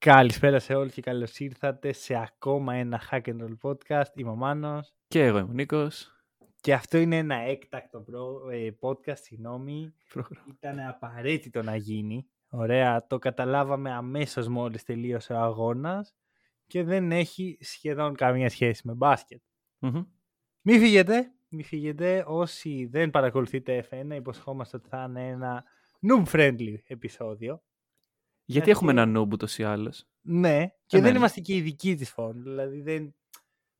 Καλησπέρα σε όλους και καλώς ήρθατε σε ακόμα ένα Hack and Roll podcast. Είμαι ο Μάνος. Και εγώ είμαι ο Νίκος. Και αυτό είναι ένα έκτακτο προ, ε, podcast, συγγνώμη. Ήταν απαραίτητο να γίνει. Ωραία, το καταλάβαμε αμέσως μόλις τελείωσε ο αγώνας και δεν έχει σχεδόν καμία σχέση με μπασκετ mm Μη φύγετε, μη φύγετε. Όσοι δεν παρακολουθείτε F1, υποσχόμαστε ότι θα είναι ένα noob-friendly επεισόδιο. Γιατί έχουμε ένα noob ούτως ή άλλως. Ναι, και δεν είμαστε και ειδικοί της φόρμ. Δηλαδή δεν...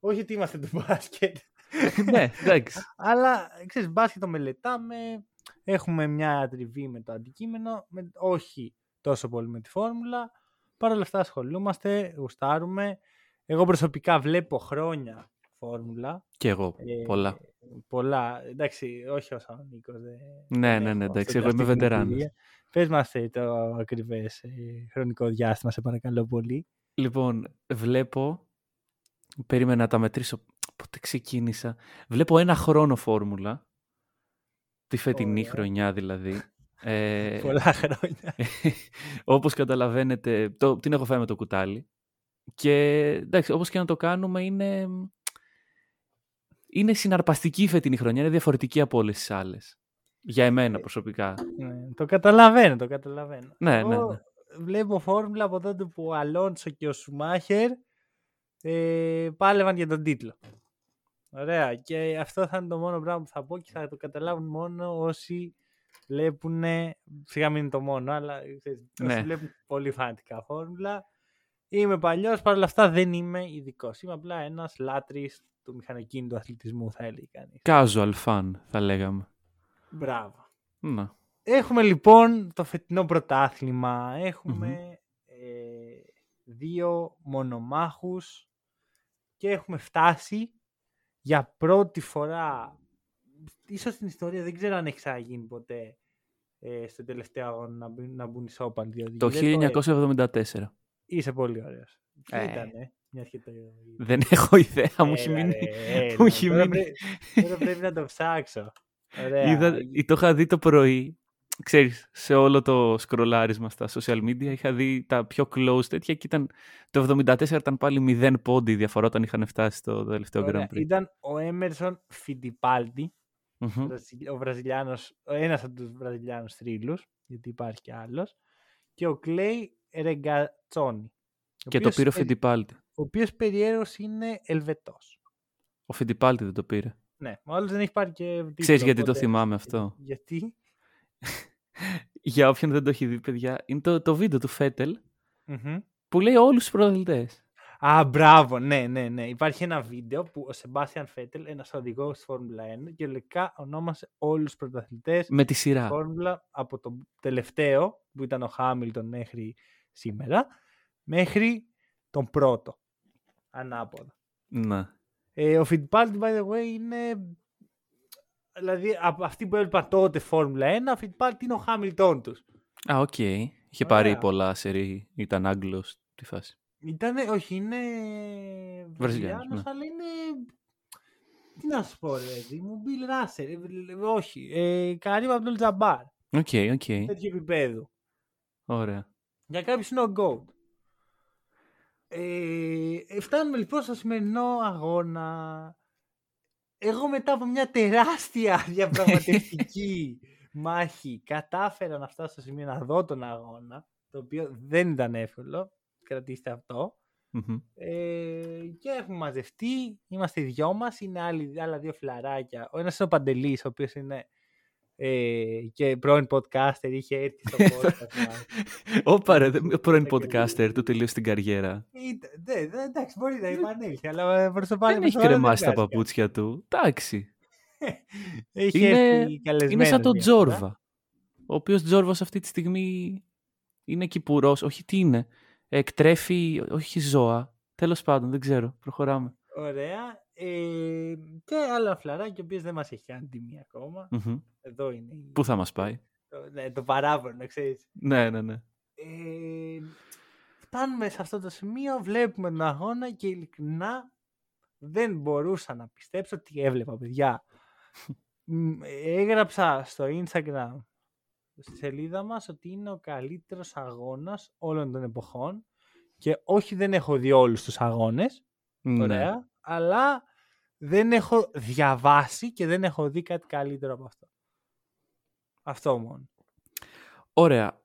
Όχι ότι είμαστε του μπάσκετ. ναι, εντάξει. Αλλά, ξέρεις, μπάσκετ το μελετάμε, έχουμε μια τριβή με το αντικείμενο, με, όχι τόσο πολύ με τη φόρμουλα. Παρ' όλα αυτά ασχολούμαστε, γουστάρουμε. Εγώ προσωπικά βλέπω χρόνια φόρμουλα. Και εγώ, ε, πολλά. Πολλά, εντάξει, όχι όσο ο Νίκος. ναι, ναι, ναι, εντάξει, εγώ είμαι βετεράνος. Πες μας ε, το ακριβές ε, χρονικό διάστημα, σε παρακαλώ πολύ. Λοιπόν, βλέπω, περίμενα να τα μετρήσω, πότε ξεκίνησα. Βλέπω ένα χρόνο φόρμουλα, τη φετινή χρονιά δηλαδή. Ε, Πολλά χρόνια. όπως καταλαβαίνετε, το, την έχω φάει με το κουτάλι. Και εντάξει, όπως και να το κάνουμε είναι, είναι συναρπαστική η φετινή χρονιά, είναι διαφορετική από όλες τις άλλες. Για εμένα ε, προσωπικά. Ναι, το καταλαβαίνω, το καταλαβαίνω. Ναι, ναι, ναι. Βλέπω φόρμουλα από τότε που ο Αλόνσο και ο Σουμάχερ ε, πάλευαν για τον τίτλο. Ωραία. Και αυτό θα είναι το μόνο πράγμα που θα πω και θα το καταλάβουν μόνο όσοι βλέπουν. Σιγά μην είναι το μόνο, αλλά ναι. όσοι βλέπουν πολύ φανατικά φόρμουλα. Είμαι παλιός, παρ' όλα αυτά δεν είμαι ειδικός. Είμαι απλά ένας λάτρης του μηχανοκίνητου αθλητισμού, θα έλεγε κανείς. Casual fan, θα λέγαμε. Μπράβο. Να. Έχουμε λοιπόν το φετινό πρωτάθλημα. ε, δύο μονομάχους και έχουμε φτάσει για πρώτη φορά ίσως στην ιστορία δεν ξέρω αν έχει ξαναγίνει ποτέ ε, στο τελευταίο αγώνα να, μπουν, να μπουν ισόπαλοι. Το 1974. Είσαι πολύ ωραίος. Ε. Ήτανε. Μια Δεν έχω ιδέα, μου έχει μείνει. Μου έχει μείνει. Τώρα πρέπει να το ψάξω. Είδα, το είχα δει το πρωί, ξέρεις, σε όλο το σκρολάρισμα στα social media είχα δει τα πιο close τέτοια και ήταν, το 74 ήταν πάλι 0 πόντι διαφορά όταν είχαν φτάσει στο τελευταίο Grand Prix. Ήταν ο Έμερσον Φιντιπάλτη, ο Βραζιλιάνος, ένας από τους Βραζιλιάνους θρύλους, γιατί υπάρχει και άλλος, και ο Κλέι Ρεγκατσόνι. Και το πήρε ο Φιντιπάλτη. Ο οποίος περιέργως είναι Ελβετός. Ο Φιντιπάλτη δεν το πήρε. Ναι, ο δεν έχει πάρει και Ξέρεις γιατί το θυμάμαι αυτό; Γιατί; Για όποιον δεν το έχει δει, παιδιά, είναι το, το βίντεο του φετελ που λέει όλους τους πρωταθλητές. Α, μπράβο, ναι, ναι, ναι. Υπάρχει ένα βίντεο που ο Σεμπάστιαν Φέτελ, ένας οδηγός της Φόρμουλα 1, και λεκά ονόμασε όλους τους πρωταθλητές με τη σειρά. Φόρμουλα από το τελευταίο, που ήταν ο Χάμιλτον μέχρι σήμερα, μέχρι τον πρώτο. Ανάποδα. Ναι. Ε, ο Fittipaldi, by the way, είναι. Δηλαδή, από αυτή που έλειπα τότε Φόρμουλα 1, ο Fittipaldi είναι ο Χάμιλτον τους. Α, OK. Okay. Είχε πάρει πολλά σερί, ήταν Άγγλος τη φάση. Ήταν, όχι, είναι Βραζιλιάνος, ναι. αλλά είναι... Τι να σου πω, ρε, μου, Μπιλ Ράσελ, όχι, ε, Καρίμ Αμπντούλ Τζαμπάρ. OK, OK. Τέτοιο επίπεδο. Ωραία. Για κάποιους είναι ο GOAT. Ε, ε, φτάνουμε λοιπόν στο σημερινό αγώνα. Εγώ μετά από μια τεράστια διαπραγματευτική μάχη κατάφερα να φτάσω στο σημείο να δω τον αγώνα, το οποίο δεν ήταν εύκολο κρατήστε Ε, και έχουμε μαζευτεί, είμαστε οι δυο μας, είναι άλλοι, άλλα δύο φιλαράκια. Ο ένας είναι ο Παντελής, ο οποίος είναι ε, και πρώην podcaster, είχε έρθει στο podcast. Όπα ρε, πρώην podcaster, του τελείωσε την καριέρα. Ναι, εντάξει, μπορεί να επανέλθει, αλλά προς το Δεν έχει κρεμάσει τα παπούτσια του. Εντάξει. Έχει είναι, είναι σαν τον Τζόρβα. Ο οποίος Τζόρβας αυτή τη στιγμή είναι κυπουρός. Όχι τι είναι εκτρέφει, όχι ζώα. Τέλος πάντων, δεν ξέρω. Προχωράμε. Ωραία. Ε, και άλλα φλαράκι, ο οποίο δεν μας έχει κάνει τιμή Εδώ είναι. Πού θα μας πάει; Το, ναι, το παράπονο, ξέρεις. Ναι, ναι, ναι. Ε, φτάνουμε σε αυτό το σημείο, βλέπουμε τον αγώνα και ειλικρινά δεν μπορούσα να πιστέψω τι έβλεπα, παιδιά. Έγραψα στο Instagram στη σελίδα μας ότι είναι ο καλύτερος αγώνας όλων των εποχών Και όχι δεν έχω δει όλους τους αγώνες, Ναι. ωραία, αλλά δεν έχω διαβάσει και δεν έχω δει κάτι καλύτερο από αυτό. Αυτό μόνο. Ωραία.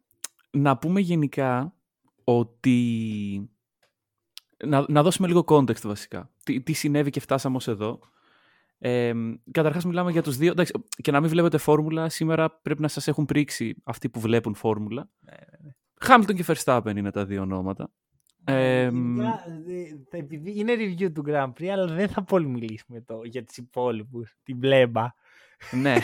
Να πούμε γενικά ότι... Να, να δώσουμε λίγο context βασικά. Τι, τι συνέβη και φτάσαμε ως εδώ. Ε, καταρχάς μιλάμε για τους δύο. Εντάξει, και να μην βλέπετε φόρμουλα, σήμερα πρέπει να σας έχουν πρίξει αυτοί που βλέπουν φόρμουλα. Ναι, ναι, ναι. Hamilton και Verstappen είναι τα δύο ονόματα. Ε, Γενικά, δε- επειδή είναι review του Grand Prix, αλλά δεν θα πολύ μιλήσουμε το, για τις υπόλοιπους, την μπλέμπα. ναι.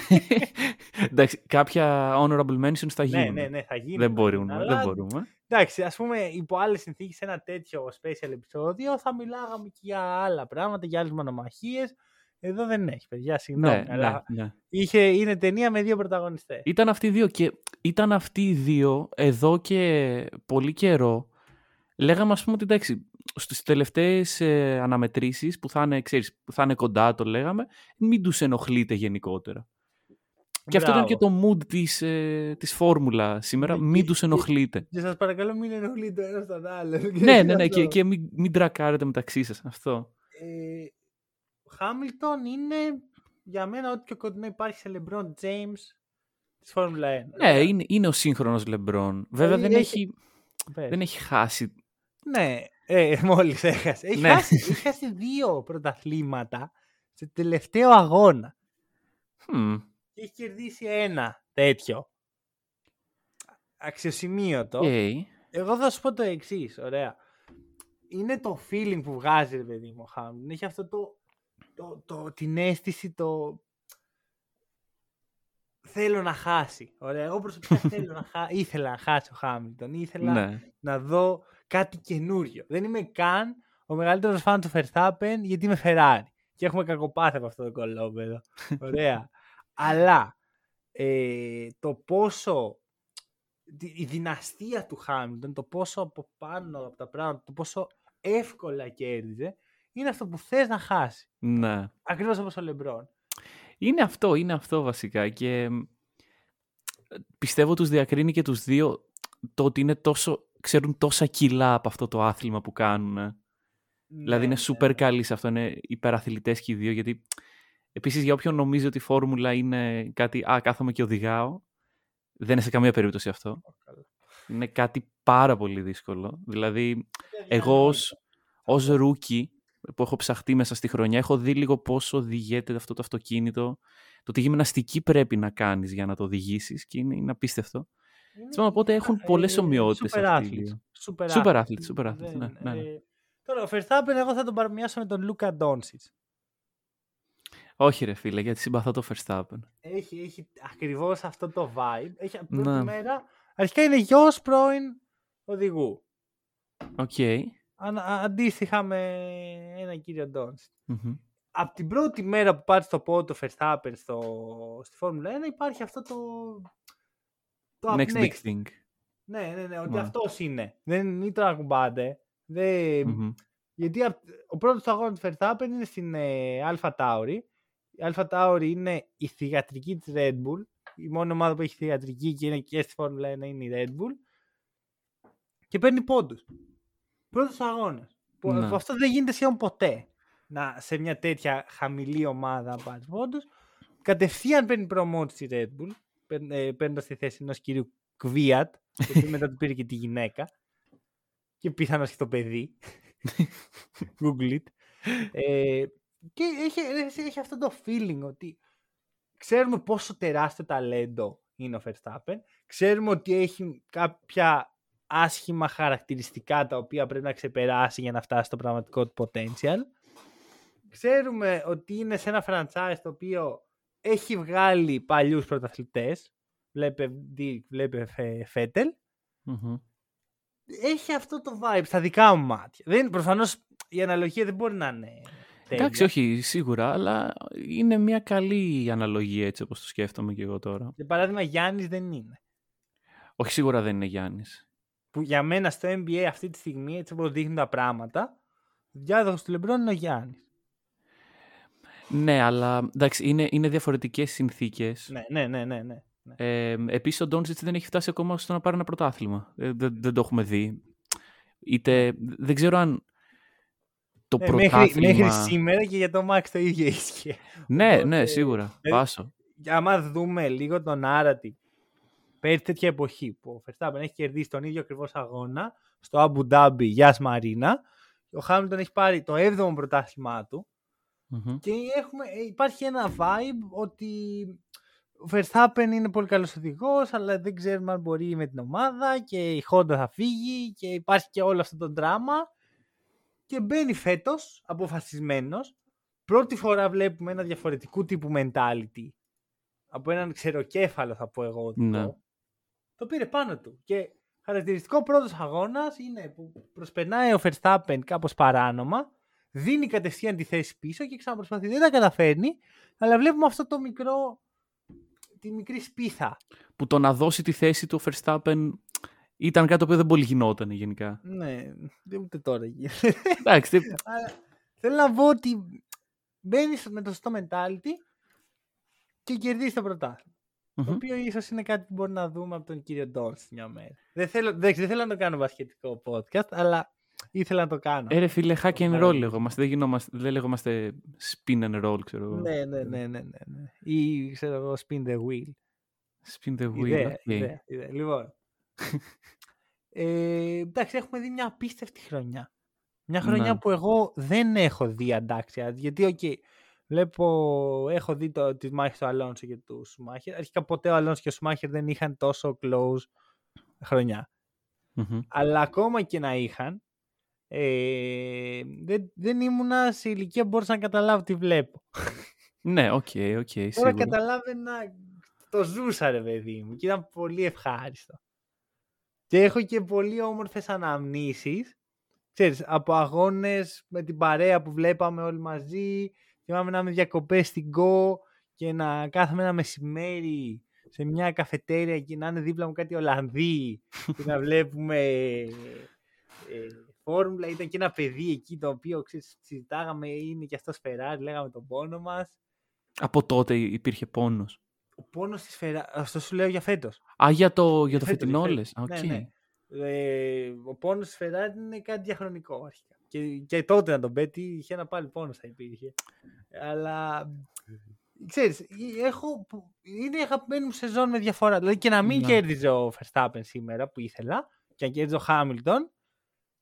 Εντάξει, κάποια honorable mentions θα γίνουν. Ναι, ναι, ναι, θα γίνει. Δεν μπορούμε. Αλλά, Δεν μπορούμε. Εντάξει, ας πούμε, υπό άλλες συνθήκες, σε ένα τέτοιο special επεισόδιο, θα μιλάγαμε και για άλλα πράγματα, για άλλες μονομαχίες. Εδώ δεν έχει, παιδιά, συγγνώμη. Ναι, αλλά ναι, ναι. Είχε, είναι ταινία με δύο πρωταγωνιστές. Ήταν αυτοί οι δύο και ήταν αυτοί οι δύο εδώ και πολύ καιρό. Λέγαμε ας πούμε ότι εντάξει, στις τελευταίες ε, αναμετρήσεις που θα, είναι, ξέρεις, που θα είναι κοντά το λέγαμε, μην τους ενοχλείτε γενικότερα. Και αυτό ήταν και Μπράβο. το mood της, ε, της φόρμουλα σήμερα, Ναι, μην και- τους και- ενοχλείτε. Και σας παρακαλώ μην ενοχλείτε το ένας στον άλλον. ναι, ναι, ναι, Αυτό. και, και μην, μην τρακάρετε μεταξύ σας αυτό. Ε, ο Χάμιλτον είναι για μένα ό,τι πιο κοντινό υπάρχει σε LeBron James της Φόρμουλα 1. Ναι, είναι, είναι ο σύγχρονος Λεμπρόν. Βέβαια Δηλαδή δεν έχει- έχει, Πες. δεν έχει χάσει. Ναι, ε, μόλις έχασε. Έχει, Ναι. χάσει, έχει χάσει δύο πρωταθλήματα σε τελευταίο αγώνα. Hm, Και έχει κερδίσει ένα τέτοιο. Αξιοσημείωτο. οκ. Εγώ θα σου πω το εξής, ωραία. Είναι το feeling που βγάζει, ρε παιδί μου, ο Χάμιλτον. Έχει αυτό το, το, το, την αίσθηση, το... Θέλω να χάσει. Ωραία. Εγώ προσωπικά θέλω να χα... ήθελα να χάσει ο Χάμιλτον. Ήθελα Ναι. να δω κάτι καινούριο. Δεν είμαι καν ο μεγαλύτερος φαν του Verstappen γιατί είμαι Ferrari. Και έχουμε κακοπάθει από αυτό το κολόπεδο. Ωραία. Αλλά ε, το πόσο τη- η δυναστεία του Χάμιλτον, το πόσο από πάνω από τα πράγματα, το πόσο εύκολα κέρδιζε, είναι αυτό που θες να χάσει. ναι. Ακριβώς όπως ο Λεμπρόν. Είναι αυτό, είναι αυτό βασικά και μ, πιστεύω τους διακρίνει και τους δύο το ότι είναι τόσο, ξέρουν τόσα κιλά από αυτό το άθλημα που κάνουν. δηλαδή είναι Ναι, σούπερ ναι. καλοί σε αυτό, είναι υπεραθλητές και οι δύο γιατί επίσης για όποιον νομίζει ότι η φόρμουλα είναι κάτι «Α, κάθομαι και οδηγάω», δεν είναι σε καμία περίπτωση αυτό. Καλά. Είναι κάτι πάρα πολύ δύσκολο. Δηλαδή Είναι εγώ αδιανόητο. ως, ως rookie που έχω ψαχτεί μέσα στη χρονιά έχω δει λίγο πόσο οδηγείται αυτό το αυτοκίνητο το τι γυμναστική πρέπει να κάνεις για να το οδηγήσεις και είναι, είναι απίστευτο. Είναι- Θέλω να πω ότι έχουν ε, πολλές ομοιότητες super αυτοί οι athletes. δύο. Super Super athletes. athletes, super athletes, ναι, Δεν- ναι, ναι. ε, Τώρα, ο Verstappen εγώ θα τον παρομοιάσω με τον Λούκα Ντόνσιτς. Όχι ρε φίλε, γιατί συμπαθώ το Verstappen. Έχει, έχει ακριβώς αυτό το vibe. Έχει από Ναι. πρώτη μέρα. Αρχικά είναι γιος πρώην οδηγού. Οκ. Ανα- α- αντίστοιχα με έναν κύριο Ντόνσιτς. Μμμ. Από την πρώτη μέρα που πάρει το πόδι του Verstappen στο, στη Φόρμουλα 1 υπάρχει αυτό το... Το up Next big next. thing. Ναι, ναι, ναι, ότι Ναι. αυτός είναι. Δεν μην τον ακουμπάτε. Δεν... Μμμ. Γιατί απ- ο πρώτος αγώνας του Verstappen είναι στην ε, Alpha Tauri. Η Alpha Tauri είναι η θηγατρική της Red Bull. Η μόνη ομάδα που έχει θηγατρική και είναι και στη Φόρμουλα 1 είναι η Red Bull. Και παίρνει πόντους. Πρώτος αγώνας. Που, Ναι. που αυτό δεν γίνεται σχεδόν ποτέ. Να, σε μια τέτοια χαμηλή ομάδα να πάρει πόντους. Κατευθείαν παίρνει προμότηση η Red Bull. Παίρνοντας τη θέση ενός κυρίου Κβίατ. Και μετά του πήρε και τη γυναίκα. Και πιθανώς και το παιδί. Google it. Ε, και έχει, έχει, έχει αυτό το feeling ότι ξέρουμε πόσο τεράστιο ταλέντο είναι ο Verstappen. Ξέρουμε ότι έχει κάποια άσχημα χαρακτηριστικά τα οποία πρέπει να ξεπεράσει για να φτάσει στο πραγματικό του potential. Ξέρουμε ότι είναι σε ένα franchise το οποίο έχει βγάλει παλιούς πρωταθλητές. Βλέπε Dirk, βλέπε Φε- Φέτελ Μμμ. έχει αυτό το vibe στα δικά μου μάτια. Δεν, προφανώς η αναλογία δεν μπορεί να είναι τέλεια. Εντάξει, όχι, σίγουρα, αλλά είναι μια καλή αναλογία έτσι όπως το σκέφτομαι και εγώ τώρα. Για παράδειγμα, Γιάννης δεν είναι. Όχι, σίγουρα δεν είναι Γιάννης. Που για μένα στο NBA αυτή τη στιγμή, έτσι όπως δείχνουν τα πράγματα, διάδοχος του Λεμπρόν είναι ο Γιάννης. Ναι, αλλά εντάξει, είναι, είναι διαφορετικές συνθήκες. Ναι, ναι, ναι, ναι. ναι. ναι. Ε, Επίσης, ο Ντόνσιτ δεν έχει φτάσει ακόμα στο να πάρει ένα πρωτάθλημα. Ε, δεν, δεν το έχουμε δει. Είτε, δεν ξέρω αν το Ε, πρωτάθλημα... μέχρι, μέχρι σήμερα και για το Max το ίδιο ίσχυε. Ναι, Οπότε, ναι, σίγουρα. ε, Πάσο. Και άμα δούμε λίγο τον narrative περί τέτοια εποχή που ο Verstappen έχει κερδίσει τον ίδιο ακριβώς αγώνα στο Abu Dhabi για Μαρίνα, ο Χάμιλτον έχει πάρει το 7ο πρωτάθλημά του. Μμμ. και έχουμε, ε, υπάρχει ένα vibe ότι ο Verstappen είναι πολύ καλός οδηγός αλλά δεν ξέρουμε αν μπορεί με την ομάδα και η Honda θα φύγει και υπάρχει και όλο αυτό το δράμα και μπαίνει φέτος αποφασισμένος. Πρώτη φορά βλέπουμε ένα διαφορετικού τύπου mentality. Από έναν ξεροκέφαλο θα πω εγώ οδηγό. Ναι. Το πήρε πάνω του και χαρακτηριστικό πρώτος αγώνας είναι που προσπερνάει ο Verstappen κάπως παράνομα δίνει κατευθείαν τη θέση πίσω και ξαναπροσπαθεί. Δεν τα καταφέρνει, αλλά βλέπουμε αυτό το μικρό, τη μικρή σπίθα. Που το να δώσει τη θέση του ο Verstappen ήταν κάτι το οποίο δεν πολύ γινόταν γενικά. Ναι, δεν ούτε τώρα γίνεται. Εντάξει, δεν- Αλλά θέλω να πω ότι μπαίνεις με το σωστό mentality και κερδίζεις το πρωτάθλημα. Το Μμμ. οποίο ίσως είναι κάτι που μπορεί να δούμε από τον κύριο Ντόνς μια μέρα. Δεν θέλω, δεν, δεν θέλω να το κάνω βασχετικό podcast, αλλά ήθελα να το κάνω. Ε, ρε φίλε, hack and roll Παράδειγμα. λεγόμαστε. Δεν, γινόμαστε, δεν λεγόμαστε spin and roll, ξέρω εγώ. ναι, ναι, ναι, ναι, ναι, ναι. Ή ξέρω εγώ, spin the wheel. Spin the wheel. Ιδέα, οκ. ιδέα, ιδέα. Λοιπόν. ε, εντάξει, έχουμε δει μια απίστευτη χρονιά. Μια χρονιά Ναι. που εγώ δεν έχω δει αντάξια. Γιατί, οκ, βλέπω, έχω δει το, τη μάχη του Αλόνσο και του Σουμάχερ. Αρχικά ποτέ ο Αλόνσο και ο Σουμάχερ δεν είχαν τόσο close χρονιά. Μμμ. Αλλά ακόμα και να είχαν, ε, δεν, δεν ήμουνα σε ηλικία που μπορούσα να καταλάβω τι βλέπω. Ναι, OK, OK, Τώρα σίγουρα. καταλάβαινα, το ζούσα ρε παιδί μου και ήταν πολύ ευχάριστο. Και έχω και πολύ όμορφες αναμνήσεις, ξέρεις, από αγώνες με την παρέα που βλέπαμε όλοι μαζί, θυμάμαι να είμαι διακοπές στην Κω και να κάθομαι ένα μεσημέρι σε μια καφετέρια και να είναι δίπλα μου κάτι Ολλανδοί και να βλέπουμε ε, φόρμουλα. Ήταν και ένα παιδί εκεί το οποίο ξέρεις, συζητάγαμε είναι και αυτός Ferrari, λέγαμε τον πόνο μας. Από τότε υπήρχε πόνος. Ο πόνος της Ferrari, αυτό σου λέω για φέτος. Α, για το, για το Φέτος, φετινό φέτος. λες. Α, οκ. Ναι, ναι. Ε, ο πόνος της Ferrari είναι κάτι διαχρονικό αρχικά. Και, και τότε να τον πέτει είχε ένα πάλι πόνος θα υπήρχε. Αλλά ξέρεις, έχω, που- είναι η αγαπημένη μου σεζόν με διαφορά. Δηλαδή και να μην Ναι. κέρδιζε ο Verstappen σήμερα που ήθελα και να κέρδιζε ο Hamilton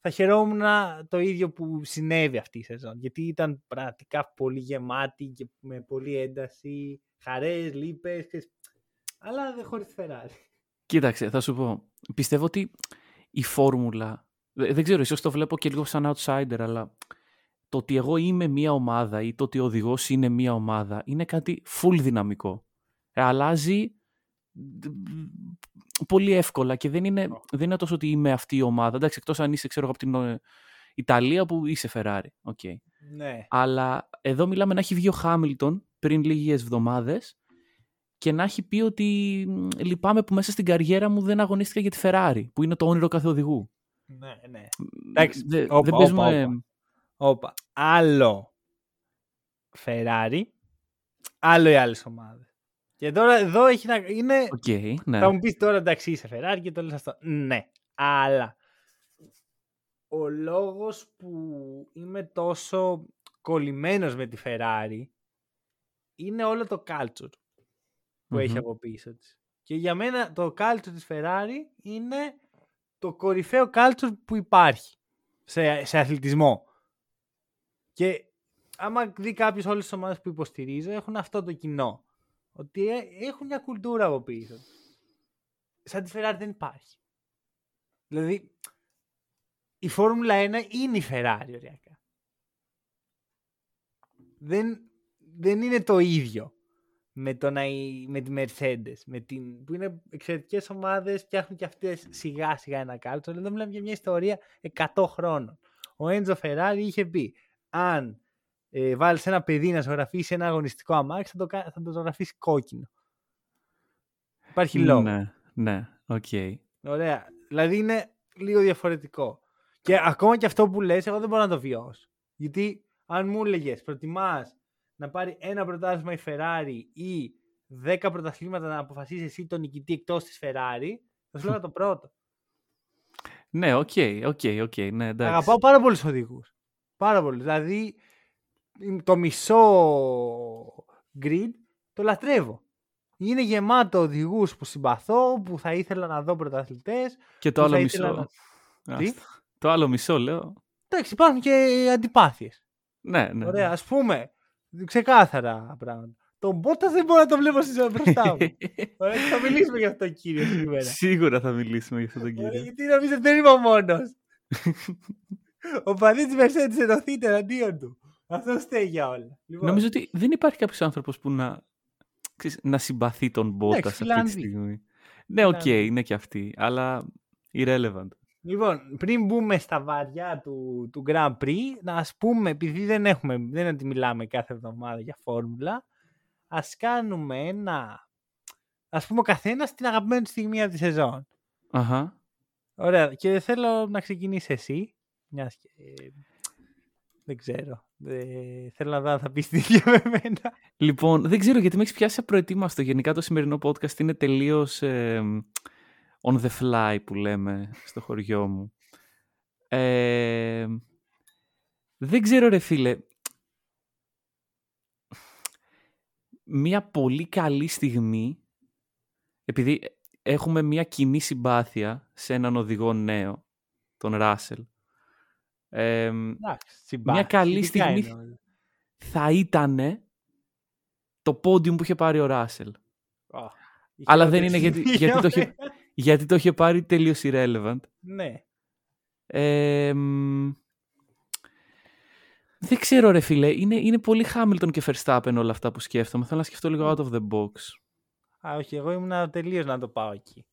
θα χαιρόμουν το ίδιο που συνέβη αυτή η σεζόν. Γιατί ήταν πραγματικά πολύ γεμάτη και με πολύ ένταση, χαρές, λύπες, ξέρεις, αλλά δεν χωρίς τη Ferrari. Κοίταξε, θα σου πω. Πιστεύω ότι η φόρμουλα. Δε- Δεν ξέρω, ίσως το βλέπω και λίγο σαν outsider, αλλά το ότι εγώ είμαι μία ομάδα ή το ότι ο οδηγός είναι μία ομάδα είναι κάτι full δυναμικό. Ε, αλλάζει δ- πολύ εύκολα και δεν είναι, δεν είναι τόσο ότι είμαι αυτή η ομάδα. Εντάξει, εκτός αν είσαι, ξέρω εγώ, από την ε, Ιταλία που είσαι Ferrari. οκ. Ναι. Αλλά εδώ μιλάμε να έχει βγει ο Χάμιλτον πριν λίγες εβδομάδες και να έχει πει ότι μ, λυπάμαι που μέσα στην καριέρα μου δεν αγωνίστηκα για τη Ferrari, που είναι το όνειρο κάθε οδηγού. Ναι, ναι. Μ, Εντάξει, δε- όπα, δεν όπα, παίζουμε... όπα. Όπα. Άλλο Ferrari, άλλο οι άλλες ομάδες. Και τώρα εδώ έχει να... Είναι... Οκ, ναι. Θα μου πεις τώρα εντάξει είσαι Ferrari και το λες αυτό. Ναι, αλλά ο λόγος που είμαι τόσο κολλημένος με τη Ferrari είναι όλο το culture που έχει Μμμ. από πίσω της. Και για μένα το culture της Ferrari είναι το κορυφαίο culture που υπάρχει σε, σε αθλητισμό. Και άμα δει κάποιος όλες τις ομάδες που υποστηρίζω έχουν αυτό το κοινό. Ότι ε, έχουν μια κουλτούρα από πίσω. τους. Σαν τη Ferrari δεν υπάρχει. Δηλαδή, η Φόρμουλα 1 είναι η Ferrari οριακά. Δεν, δεν είναι το ίδιο με, το να, η- με τη Mercedes, με την, που είναι εξαιρετικές ομάδες, φτιάχνουν και αυτές σιγά σιγά ένα culture. Εδώ μιλάμε για μια ιστορία 100 χρόνων. Ο Έντζο Ferrari είχε πει, αν ε, βάλεις ένα παιδί να ζωγραφίσει ένα αγωνιστικό αμάξι, θα το, κα- θα το ζωγραφίσει κόκκινο. Υπάρχει λόγος. Ναι, ναι, οκ. Ωραία. Δηλαδή είναι λίγο διαφορετικό. Και ακόμα και αυτό που λες, εγώ δεν μπορώ να το βιώσω. Γιατί αν μου έλεγες, προτιμάς να πάρει ένα πρωτάθλημα η Ferrari ή 10 πρωταθλήματα να αποφασίσει εσύ τον νικητή εκτός της Ferrari, θα σου έλεγα το πρώτο. Ναι, οκ, οκ, οκ. Ναι, εντάξει. Αγαπάω πάρα πολλούς οδηγούς. Πάρα πολύ. Δηλαδή, το μισό grid το λατρεύω. Είναι γεμάτο οδηγούς που συμπαθώ, που θα ήθελα να δω πρωταθλητές. Και το που άλλο θα μισό. ήθελα να- Τι; Άστα. Το άλλο μισό, λέω. Εντάξει, υπάρχουν και αντιπάθειες. Ναι, ναι. Ωραία, ας πούμε, ξεκάθαρα πράγματα. Τον Μπότα δεν μπορώ να το βλέπω στη ζωή μπροστά μου. Ωραία, και θα μιλήσουμε για αυτό το κύριο σήμερα. Σίγουρα θα μιλήσουμε για αυτόν τον Ωραία, κύριο. γιατί νομίζω ότι δεν είμαι ο μόνος. ο παδί τη Mercedes ενωθείται εναντίον του. Αυτό φταίει για όλα. Λοιπόν, Νομίζω ότι δεν υπάρχει κάποιος άνθρωπος που να, ξέρεις, να συμπαθεί τον Μπότα Εντάξει, αυτή τη Φιλανδοί. στιγμή. Ναι, οκ, Φιλανδοί. είναι και αυτή. Αλλά irrelevant. Λοιπόν, πριν μπούμε στα βαριά του, του Grand Prix, να ας πούμε, επειδή δεν έχουμε, δεν είναι ότι μιλάμε κάθε εβδομάδα για φόρμουλα, ας κάνουμε ένα, ας πούμε ο καθένας την αγαπημένη του στιγμή από της σεζόν. Αχα. Ωραία, και θέλω να ξεκινήσεις εσύ, μιας και ε, δεν ξέρω, ε, θέλω να δω αν θα πεις την ίδια με εμένα. Λοιπόν, δεν ξέρω γιατί με έχεις πιάσει απροετοίμαστο. Γενικά το σημερινό podcast είναι τελείως on the fly που λέμε στο χωριό μου. Ε, δεν ξέρω ρε φίλε. Μία πολύ καλή στιγμή, επειδή έχουμε μία κοινή συμπάθεια σε έναν οδηγό νέο, τον Ράσελ. Ε, Εντάξει, συμπάθεια, Μια καλή σχετικά στιγμή είναι όλα. θα ήταν το πόντιουμ που είχε πάρει ο Ράσελ. Ω, η Αλλά δεν χειρότερη είναι γιατί- στιγμή γιατί το για είχε- μένα. Γιατί το είχε πάρει τελείως irrelevant. Ναι. Ε, μ, δεν ξέρω ρε φίλε, είναι, είναι πολύ Hamilton και Verstappen όλα αυτά που σκέφτομαι. Θέλω να σκεφτώ λίγο out of the box. Α, όχι, εγώ ήμουν τελείως να το πάω εκεί.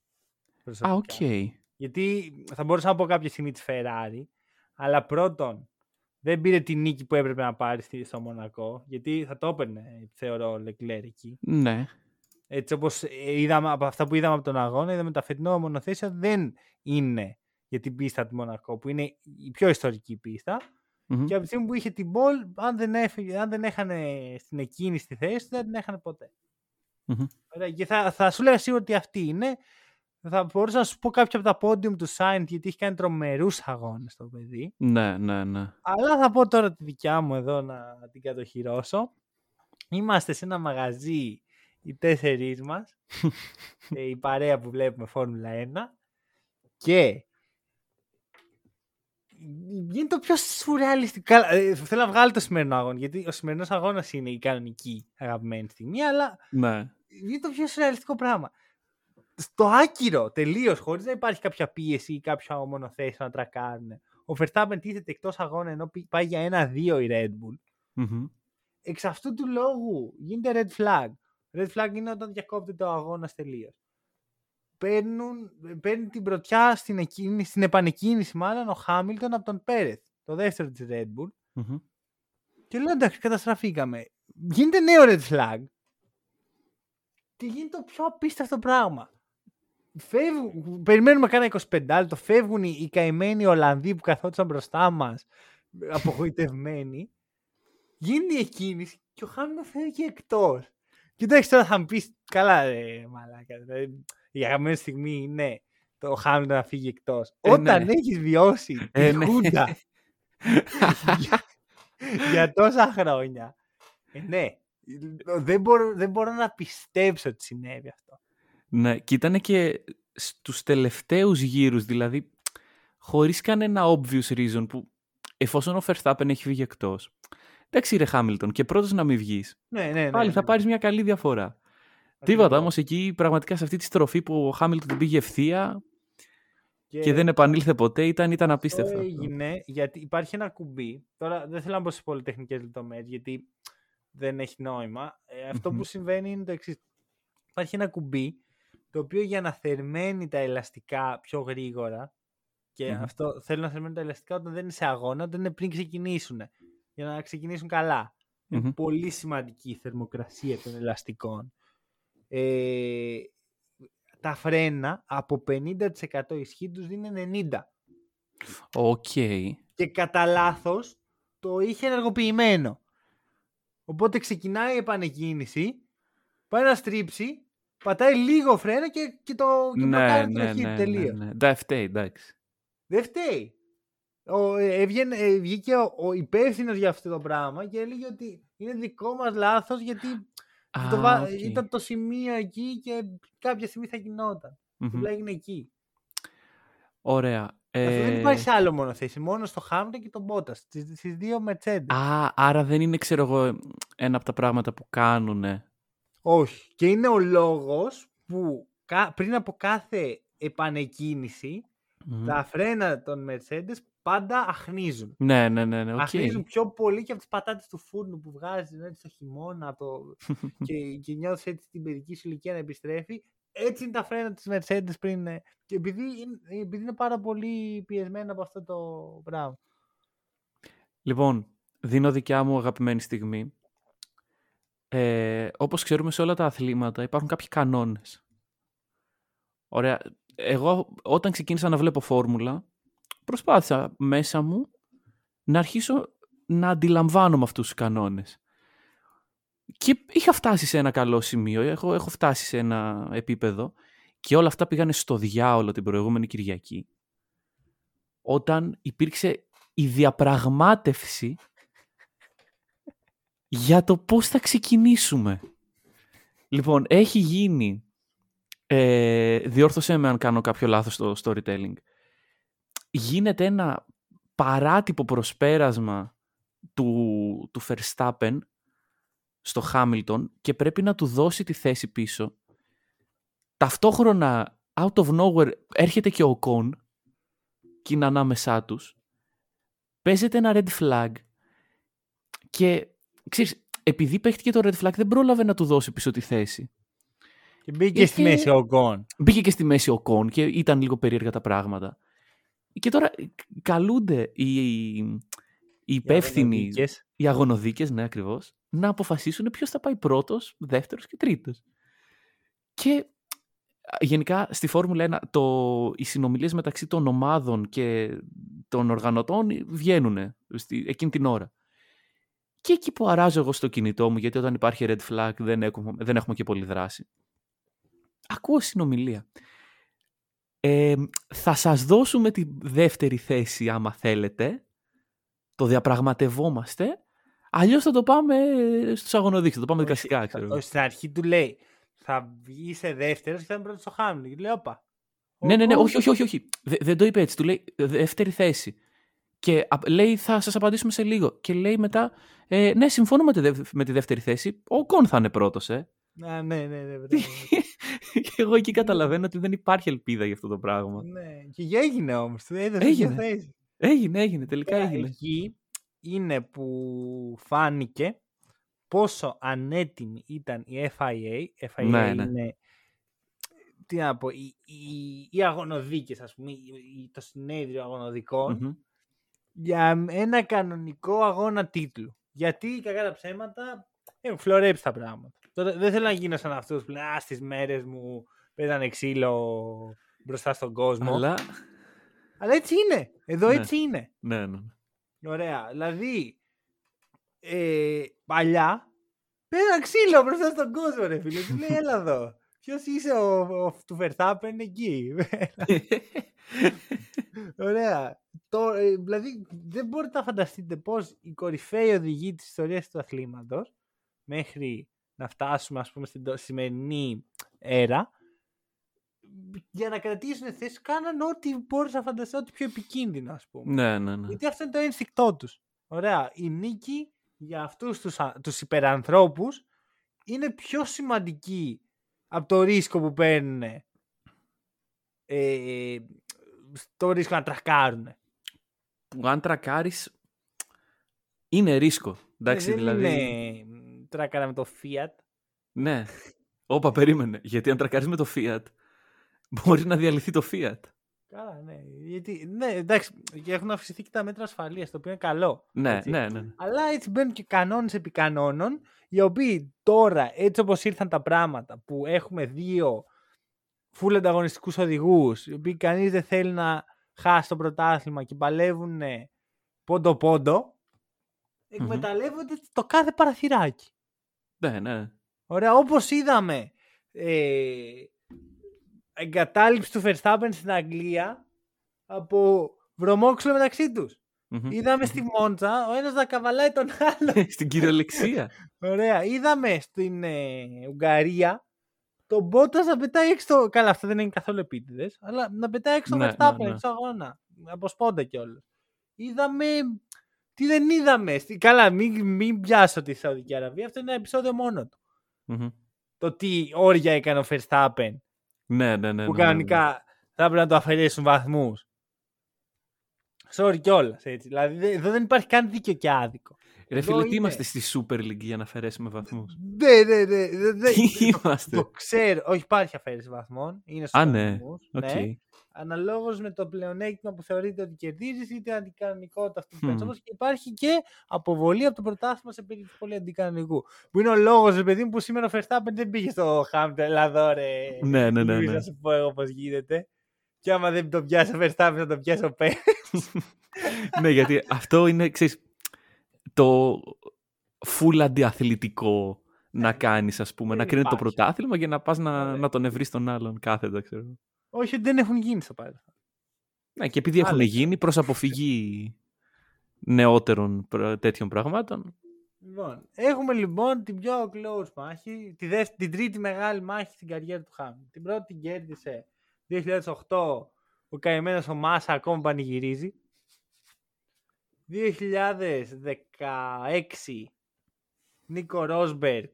Α, οκ. προσωπικά. Γιατί θα μπορούσα να πω κάποια στιγμή τη Ferrari, αλλά πρώτον δεν πήρε τη νίκη που έπρεπε να πάρει στη- στο Μονακό, γιατί θα το έπαιρνε, θεωρώ, ο Leclerc εκεί. Ναι. Έτσι όπως ε, είδαμε από αυτά που είδαμε από τον αγώνα, είδαμε τα φετινό μονοθέσιο δεν είναι για την πίστα του Μονακό, που είναι η πιο ιστορική πίστα. Μμμ. Και από τη στιγμή που είχε την pole, αν δεν, έφυγε, αν δεν έχανε στην εκείνη στη θέση, δεν την έχανε ποτέ. Μμμ. Ωραία, και θα, θα σου λέγα σίγουρα ότι αυτή είναι. Θα μπορούσα να σου πω κάποια από τα podium του Sainz γιατί έχει κάνει τρομερούς αγώνες το παιδί. Ναι, ναι, ναι. Αλλά θα πω τώρα τη δικιά μου εδώ να την κατοχυρώσω. Είμαστε σε ένα μαγαζί οι τέσσερις μας, η παρέα που βλέπουμε Φόρμουλα 1 και γίνεται το πιο σουρεαλιστικό. Καλά, ε, θέλω να βγάλω το σημερινό αγώνα γιατί ο σημερινός αγώνας είναι η κανονική αγαπημένη στιγμή, αλλά Ναι. είναι το πιο σουρεαλιστικό πράγμα. Στο άκυρο, τελείως, χωρίς να υπάρχει κάποια πίεση ή κάποιο μονοθέσιο να τρακάρουν. Ο Verstappen τίθεται εκτός αγώνα ενώ πη- πάει για ένα-δύο η Red Bull. Μμμ. Εξ αυτού του λόγου γίνεται red flag. Red flag είναι όταν διακόπτεται ο αγώνας τελείως. Παίρνουν, παίρνει την πρωτιά στην, εκκίνηση, στην επανεκκίνηση μάλλον ο Χάμιλτον από τον Πέρεθ, το δεύτερο της Red Bull. Μμμ. Και λέω εντάξει, καταστραφήκαμε. Γίνεται νέο red flag. Και γίνεται το πιο απίστευτο πράγμα. Φεύγουν, περιμένουμε κάνα 25 λεπτό, φεύγουν οι, οι καημένοι Ολλανδοί που καθόντουσαν μπροστά μας, απογοητευμένοι. Γίνεται η εκκίνηση και ο Χάμιλτον φεύγει εκτός. Και εντάξει, τώρα θα μου πεις, καλά, ρε, μαλάκα. Δηλαδή, η αγαπημένη στιγμή είναι το Χάμιλτον να φύγει εκτός. Ε, Όταν ναι. έχεις βιώσει Ε, τη ναι. Χούντα για τόσα χρόνια. Ε, ναι. Δεν μπορώ, δεν μπορώ να πιστέψω ότι συνέβη αυτό. Ναι, και ήταν και στους τελευταίους γύρους, δηλαδή χωρίς κανένα obvious reason που εφόσον ο Verstappen έχει βγει εκτός. Εντάξει ρε Χάμιλτον και πρώτος να μην βγεις. Ναι, ναι, ναι. Πάλι θα ναι. πάρεις μια καλή διαφορά. Ακριβώς. Τίποτα όμως εκεί πραγματικά σε αυτή τη στροφή που ο Χάμιλτον την πήγε ευθεία και δεν επανήλθε ποτέ ήταν, ήταν Αυτό απίστευτο. αυτό. έγινε γιατί υπάρχει ένα κουμπί. Τώρα δεν θέλω να μπω σε πολυτεχνικές λεπτομέρειες γιατί δεν έχει νόημα. Ε, αυτό Μμμ. που συμβαίνει είναι το εξής. Υπάρχει ένα κουμπί το οποίο για να θερμαίνει τα ελαστικά πιο γρήγορα και Μμμ. αυτό θέλει να θερμαίνει τα ελαστικά όταν δεν είναι σε αγώνα, όταν είναι πριν ξεκινήσουν. Για να ξεκινήσουν καλά. Είναι Μμμ. πολύ σημαντική η θερμοκρασία των ελαστικών. Ε, τα φρένα από 50% ισχύ τους δίνει 90%. Οκ. και κατά λάθος το είχε ενεργοποιημένο. Οπότε ξεκινάει η επανεκκίνηση, πάει να στρίψει, πατάει λίγο φρένο και, και το και Ναι, μπλοκάρει ναι, την αρχή ναι, ναι, τελείως. ναι. Τα φταίει, εντάξει. Δεν φταίει. Ο, ε, έβγαινε, ε, βγήκε ο, ο υπεύθυνος για αυτό το πράγμα και έλεγε ότι είναι δικό μας λάθος γιατί Α, το, βα- οκ. ήταν το σημείο εκεί και κάποια στιγμή θα γινόταν. Μμμ. Του έγινε εκεί. Ωραία. Αυτό δεν Ε, υπάρχει σε άλλο μονοθέσιο. Μόνος στο Hamilton και τον Bottas. Στις δύο Mercedes. Α, άρα δεν είναι, ξέρω εγώ, ένα από τα πράγματα που κάνουνε. Όχι. Και είναι ο λόγος που κα- πριν από κάθε επανεκκίνηση Μμμ. τα φρένα των Mercedes πάντα αχνίζουν. Ναι, ναι, ναι, ναι. οκ. Αχνίζουν πιο πολύ και από τις πατάτες του φούρνου που βγάζεις έτσι το χειμώνα το... και, και νιώθεις έτσι την παιδική σου ηλικία να επιστρέφει. Έτσι είναι τα φρένα της Mercedes πριν. ε, Και επειδή είναι, επειδή είναι πάρα πολύ πιεσμένα από αυτό το πράγμα. Λοιπόν, δίνω δικιά μου αγαπημένη στιγμή. Ε, όπως ξέρουμε σε όλα τα αθλήματα υπάρχουν κάποιοι κανόνες. Ωραία. Εγώ όταν ξεκίνησα να βλέπω φόρμουλα, προσπάθησα μέσα μου να αρχίσω να αντιλαμβάνομαι αυτούς τους κανόνες. Και είχα φτάσει σε ένα καλό σημείο, έχω, έχω φτάσει σε ένα επίπεδο και όλα αυτά πήγανε στο διάολο την προηγούμενη Κυριακή. Όταν υπήρξε η διαπραγμάτευση για το πώς θα ξεκινήσουμε. Λοιπόν, έχει γίνει, ε, διόρθωσέ με αν κάνω κάποιο λάθος στο storytelling, γίνεται ένα παράτυπο προσπέρασμα του, του Verstappen στο Hamilton και πρέπει να του δώσει τη θέση πίσω. Ταυτόχρονα, out of nowhere, έρχεται και ο Ocon και είναι ανάμεσά τους. Παίζεται ένα red flag και ξέρεις, επειδή παίχτηκε το red flag δεν πρόλαβε να του δώσει πίσω τη θέση. Και μπήκε στη Είχε- μέση ο Γκον. Μπήκε και στη μέση ο Κον και ήταν λίγο περίεργα τα πράγματα. Και τώρα καλούνται οι, οι υπεύθυνοι, οι αγωνοδίκες, ναι ακριβώς, να αποφασίσουν ποιος θα πάει πρώτος, δεύτερος και τρίτος. Και α, γενικά στη Φόρμουλα 1 το, οι συνομιλίες μεταξύ των ομάδων και των οργανωτών βγαίνουν εκείνη την ώρα. Και εκεί που αράζω εγώ στο κινητό μου, γιατί όταν υπάρχει red flag δεν έχουμε, δεν έχουμε και πολύ δράση. Ακούω συνομιλία. Ε, θα σας δώσουμε τη δεύτερη θέση άμα θέλετε. Το διαπραγματευόμαστε. Αλλιώς θα το πάμε στους αγωνοδείξεις, θα το πάμε Όχι, δικαστικά, ξέρω. εγώ. Στην αρχή του λέει θα βγει σε δεύτερος και θα είναι πρώτο στο Χάμιλτον. Και λέει, όπα. Ναι, ναι, ναι, Ο όχι, όχι, όχι, όχι. Δε- δεν το είπε έτσι. Του λέει δεύτερη θέση. Και α- λέει θα σας απαντήσουμε σε λίγο. Και λέει μετά, ε, ναι, συμφωνώ με τη, δε- με τη δεύτερη θέση. Ο Κον θα είναι πρώτος, ε. Α, ναι, ναι, ναι. μπράβο. και εγώ εκεί καταλαβαίνω ότι δεν υπάρχει ελπίδα για αυτό το πράγμα. ναι. Και έγινε όμως. Του έδωσε Έγινε. μια θέση. Έγινε, έγινε, τελικά Τώρα, έγινε. Εκεί είναι που φάνηκε πόσο ανέτοιμη ήταν η FIA. FIA Ναι, ναι. είναι, τι να πω, οι, οι, οι αγωνοδίκες, ας πούμε, οι- οι- το συνέδριο αγωνοδικών, Μμμ. για ένα κανονικό αγώνα τίτλου. Γιατί, κακά τα ψέματα, έχουν φλωρέψει τα πράγματα. Τώρα, δεν θέλω να γίνω σαν αυτούς που λένε «Α, στις μέρες μου πέτανε ξύλο μπροστά στον κόσμο». Αλλά, Αλλά, έτσι είναι. Εδώ Ναι. έτσι είναι. ναι, ναι. Ωραία. Δηλαδή, ε, παλιά πέτανε ξύλο μπροστά στον κόσμο, ρε φίλε. Του λέει, έλα εδώ. Ποιος είσαι ο, ο, του Verstappen εκεί; Ωραία. Το, ε, δηλαδή, δεν μπορείτε να φανταστείτε πώς η κορυφαίοι οδηγοί της ιστορίας του αθλήματος μέχρι να φτάσουμε, ας πούμε, στην το- σημερινή έρα για να κρατήσουν θέση κάναν ό,τι μπορείς να φανταστείς, ό,τι πιο επικίνδυνο, ας πούμε. ναι, ναι, ναι. Γιατί αυτό είναι το ένστικτό τους. Ωραία. Η νίκη για αυτούς τους, α- τους υπερανθρώπους είναι πιο σημαντική από το ρίσκο που παίρνουν ε, στο ρίσκο να τρακάρουν. Που αν τρακάρεις, είναι ρίσκο. Εντάξει, δεν δηλαδή. είναι μ, τρακάρα με το Fiat. Ναι. Όπα, περίμενε. Γιατί αν τρακάρεις με το Fiat, μπορεί να διαλυθεί το Fiat. Καλά, ναι. Γιατί, ναι, εντάξει, και έχουν αυξηθεί και τα μέτρα ασφαλείας, το οποίο είναι καλό. Ναι, έτσι. ναι, ναι. Αλλά έτσι μπαίνουν και κανόνες επί κανόνων, οι οποίοι τώρα, έτσι όπως ήρθαν τα πράγματα, που έχουμε δύο φουλ ανταγωνιστικούς οδηγούς, οι οποίοι κανείς δεν θέλει να χάσει το πρωτάθλημα και παλεύουν πόντο-πόντο, εκμεταλλεύονται το κάθε παραθυράκι. Ναι, ναι. Ωραία, όπως είδαμε ε, εγκατάλειψη του Verstappen στην Αγγλία από βρωμόξυλο μεταξύ τους. Είδαμε στη Μόντσα ο ένας να καβαλάει τον άλλο. Στην κυριολεξία. Ωραία. Είδαμε στην ε, Ουγγαρία τον Μπότας να πετάει έξω. Το... Καλά, αυτά δεν είναι καθόλου επίτηδες, αλλά να πετάει έξω το Verstappen, ναι, ναι. έξω αγώνα. Από σπόντα κιόλας. Είδαμε. Τι δεν είδαμε. Καλά, μην, μην πιάσω τη Σαουδική Αραβία. Αυτό είναι ένα επεισόδιο μόνο του. Mm-hmm. Το τι όρια έκανε ο Verstappen. Ναι, ναι, ναι. Που ναι, κανονικά ναι, θα έπρεπε να το αφαιρέσουν βαθμούς. Sorry κιόλας. Δηλαδή εδώ δεν υπάρχει καν δίκαιο και άδικο. Ρε φίλε, τι είμαστε στη Super League για να αφαιρέσουμε βαθμούς; Ναι, ναι, ναι. ναι τι είμαστε; Το ξέρω. Όχι, υπάρχει αφαίρεση βαθμών. Είναι Α, ναι. Okay. ναι. Αναλόγως με το πλεονέκτημα που θεωρείται ότι κερδίζεις ή την αντικανονικότητα αυτού του mm. Και υπάρχει και αποβολή από το πρωτάθλημα σε περίπτωση πολύ αντικανονικού. Που είναι ο λόγος, παιδί μου, που σήμερα ο Verstappen δεν πήγε στο Χάμπτον. Ελλάδα, ρε. Ναι, ναι, ναι. ναι. Να σου πω εγώ πώς γίνεται. Και άμα δεν το πιάσει ο Verstappen, θα το πιάσει ο Πέρε. ναι, γιατί αυτό είναι, ξέρεις, το full αντιαθλητικό να ναι. κάνεις, ας πούμε, να κρίνει το πρωτάθλημα και να πας να, να τον ευρείς τον άλλον κάθετα, ξέρω. Όχι, δεν έχουν γίνει στο παρελθόν. Ναι, και επειδή έχουν γίνει προς αποφυγή νεότερων τέτοιων πραγμάτων. Λοιπόν, έχουμε λοιπόν την πιο close μάχη, τη την τρίτη μεγάλη μάχη στην καριέρα του Χάμιλ. Την πρώτη την κέρδισε 2008, ο καημένος ο Μάσα ακόμα πανηγυρίζει. 2016 Νίκο Ρόσμπεργκ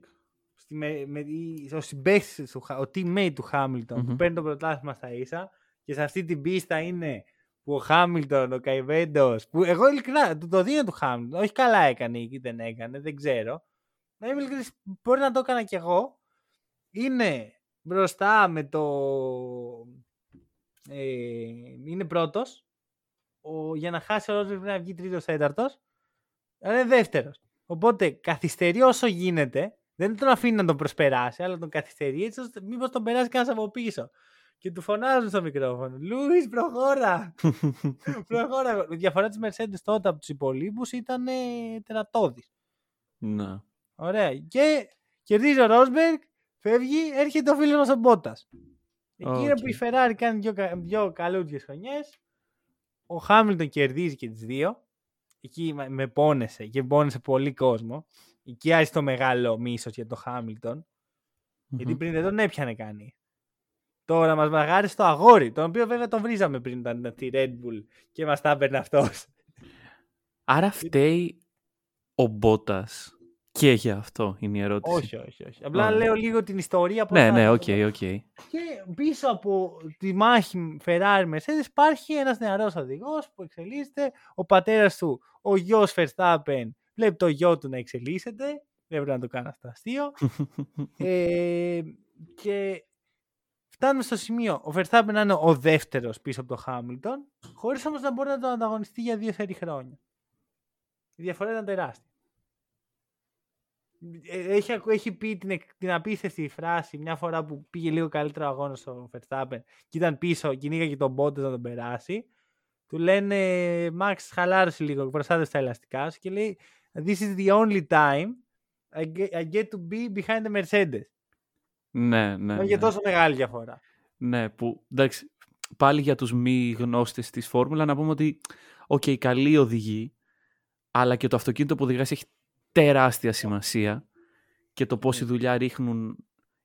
με, με, ο συμπέκτης του, ο teammate του Χάμιλτον που παίρνει το πρωτάθλημα στα ίσα και σε αυτή την πίστα είναι που ο Χάμιλτον, ο Καϊβέντος. Που εγώ ειλικρινά το, το δίνω του Χάμιλτον. Όχι καλά έκανε ή δεν έκανε, δεν ξέρω. Να είμαι ειλικρινής, μπορεί να το έκανα κι εγώ. Είναι μπροστά με το. Ε, είναι πρώτος ο, για να χάσει ο Ρόσμπεργκ πρέπει να βγει τρίτος τέταρτος. Αλλά είναι δεύτερος. Οπότε καθυστερεί όσο γίνεται. Δεν τον αφήνει να τον προσπεράσει, αλλά τον καθυστερεί έτσι ώστε μήπως τον περάσει κανένας από πίσω. Και του φωνάζουν στο μικρόφωνο. Λούις, προχώρα! προχώρα! Η διαφορά της Mercedes τότε από τους υπολείπους ήταν ε, τερατώδης. Ναι. Ωραία. Και κερδίζει ο Ρόσμπεργκ, φεύγει, έρχεται ο φίλος μας ο Μπότας. Εκεί okay. είναι που η Ferrari κάνει δύο, δύο καλούδιες χρονιές ο Χάμιλτον κερδίζει και τις δύο. Εκεί με πόνεσε και πόνεσε πολύ κόσμο. Εκεί άρχισε το μεγάλο μίσος για το χαμιλτον Γιατί πριν δεν τον έπιανε κανεί. Τώρα μας μαγάρισε το αγόρι, τον οποίο βέβαια τον βρίζαμε πριν ήταν τη Red Bull και μας τα έπαιρνε αυτός. Άρα φταίει ο Μπότας και για αυτό είναι η ερώτηση. Όχι, όχι, όχι. Απλά λέω λίγο την ιστορία. Ναι, ναι, οκ, οκ. Και πίσω από τη μάχη Ferrari Mercedes υπάρχει ένας νεαρός οδηγός που εξελίσσεται. Ο πατέρας του, ο Jos Verstappen, βλέπει το γιο του να εξελίσσεται. Δεν πρέπει να το κάνω αυτό αστείο. ε, και φτάνουμε στο σημείο ο Verstappen να είναι ο δεύτερος πίσω από το Hamilton, χωρίς όμως να μπορεί να το ανταγωνιστεί για δύο σερί χρόνια. Η διαφορά ήταν τεράστια. Ε, έχει, έχει πει την, την απίστευτη φράση μια φορά που πήγε λίγο καλύτερο αγώνας στο Verstappen και ήταν πίσω, κυνήγα και τον πόντε να τον περάσει. Του λένε Μαξ, χαλάρωσε λίγο, προστάτευσε τα ελαστικά σου και λέει This is the only time I get, I get to be behind the Mercedes. Ναι, ναι. Είναι για ναι. τόσο μεγάλη διαφορά. Ναι, που εντάξει, πάλι για τους μη γνώστες της φόρμουλα να πούμε ότι οκ, okay, καλοί οδηγοί, αλλά και το αυτοκίνητο που οδηγάς έχει τεράστια σημασία και το πόση δουλειά ρίχνουν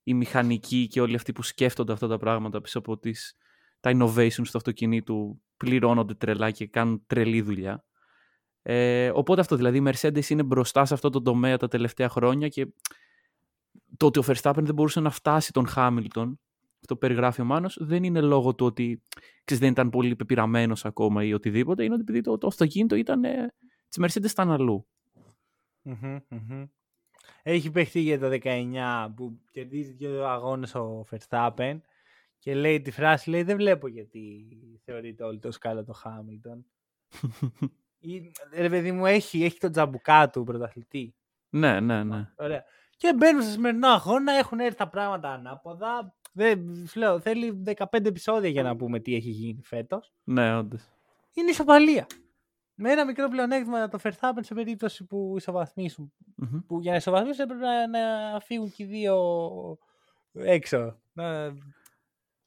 οι μηχανικοί και όλοι αυτοί που σκέφτονται αυτά τα πράγματα πίσω από τις, τα innovations του αυτοκινήτου πληρώνονται τρελά και κάνουν τρελή δουλειά. Ε, οπότε αυτό δηλαδή η Mercedes είναι μπροστά σε αυτό το τομέα τα τελευταία χρόνια και το ότι ο Verstappen δεν μπορούσε να φτάσει τον Hamilton αυτό περιγράφει ο Μάνος, δεν είναι λόγω του ότι ξέρεις, δεν ήταν πολύ πεπειραμένος ακόμα ή οτιδήποτε, είναι ότι επειδή το, το αυτοκίνητο ήταν ε, της Mercedes ήταν αλλού. Έχει παιχτεί για το 19 που κερδίζει δύο αγώνες ο Verstappen και λέει τη φράση, λέει δεν βλέπω γιατί θεωρείται όλο το σκάλα το Χάμιλτον. ρε παιδί μου, έχει, έχει τον τζαμπουκά του πρωταθλητή. Ναι, ναι, ναι. Ωραία. Και μπαίνουν σε σημερινό αγώνα, έχουν έρθει τα πράγματα ανάποδα. Δεν, λέω, θέλει 15 επεισόδια για να πούμε τι έχει γίνει φέτος. Ναι, όντως. Είναι ισοπαλία με ένα μικρό πλεονέκτημα να το Verstappen σε περίπτωση που ισοβαθμισουν Που για να ισοβαθμίσουν έπρεπε να, να φύγουν και οι δύο έξω. Να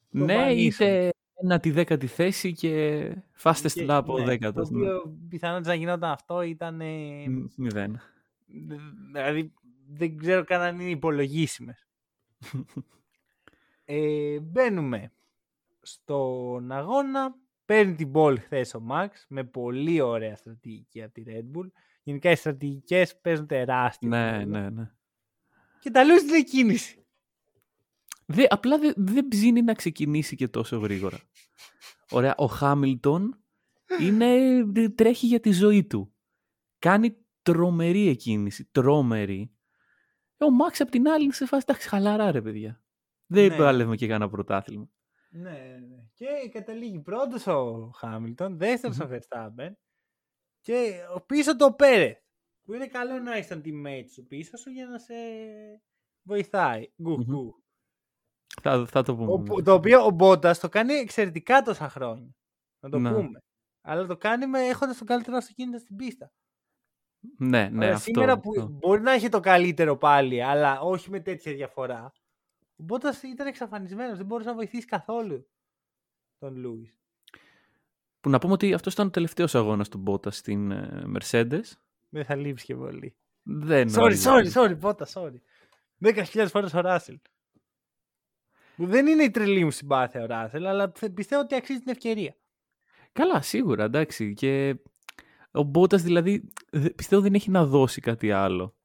ναι, είτε Ένα τη δέκατη θέση και fastest Και- lap ο ναι, δέκατος. Το οποίο πιθανότητα να γινόταν αυτό ήταν. ε, Μ, Μηδέν. Δηλαδή δεν ξέρω καν αν είναι υπολογίσιμες. ε, μπαίνουμε στον αγώνα. Παίρνει την ball χθες ο Max με πολύ ωραία στρατηγική από τη Red Bull. Γενικά οι στρατηγικές παίζουν τεράστιο. Ναι, ρόλο. ναι, ναι. Και τα λέω στην εκκίνηση. Δε, απλά δεν δεν ψήνει να ξεκινήσει και τόσο γρήγορα. Ωραία, ο Χάμιλτον είναι, τρέχει για τη ζωή του. Κάνει τρομερή εκκίνηση, τρομερή. Ε, Ο Μάξ απ' την άλλη είναι σε φάση, εντάξει, χαλαρά ρε παιδιά. Δεν Ναι. παλεύουμε και κανένα πρωτάθλημα. Ναι, ναι. Και καταλήγει πρώτος ο Χάμιλτον, δεύτερος ο Verstappen και ο πίσω το Πέρεθ. Που είναι καλό να έχεις τον teammate σου πίσω σου για να σε βοηθάει. Γκου, Μμμ. γκου. Θα, θα το πούμε. Ο- μετά. το οποίο ο Μπότα το κάνει εξαιρετικά τόσα χρόνια. Να το Ναι. πούμε. Αλλά το κάνει με έχοντας τον καλύτερο αυτοκίνητο στην πίστα. Ναι, ναι, Ωραία, αυτό. σήμερα που αυτό. μπορεί να έχει το καλύτερο πάλι, αλλά όχι με τέτοια διαφορά. Ο Μπότα ήταν εξαφανισμένος. Δεν μπορούσε να βοηθήσει καθόλου τον Λούις. Που να πούμε ότι αυτός ήταν ο τελευταίος αγώνας του Μπότα στην ε, Mercedes. Δεν θα λείψει και πολύ. Δεν Sorry, νομίζω. sorry, sorry, Μπότα, sorry. 10.000 φορές ο Ράσελ. Που δεν είναι η τρελή μου συμπάθεια ο Ράσελ, αλλά θε- πιστεύω ότι αξίζει την ευκαιρία. Καλά, σίγουρα, εντάξει. Και ο Μπότας δηλαδή δε- πιστεύω δεν έχει να δώσει κάτι άλλο.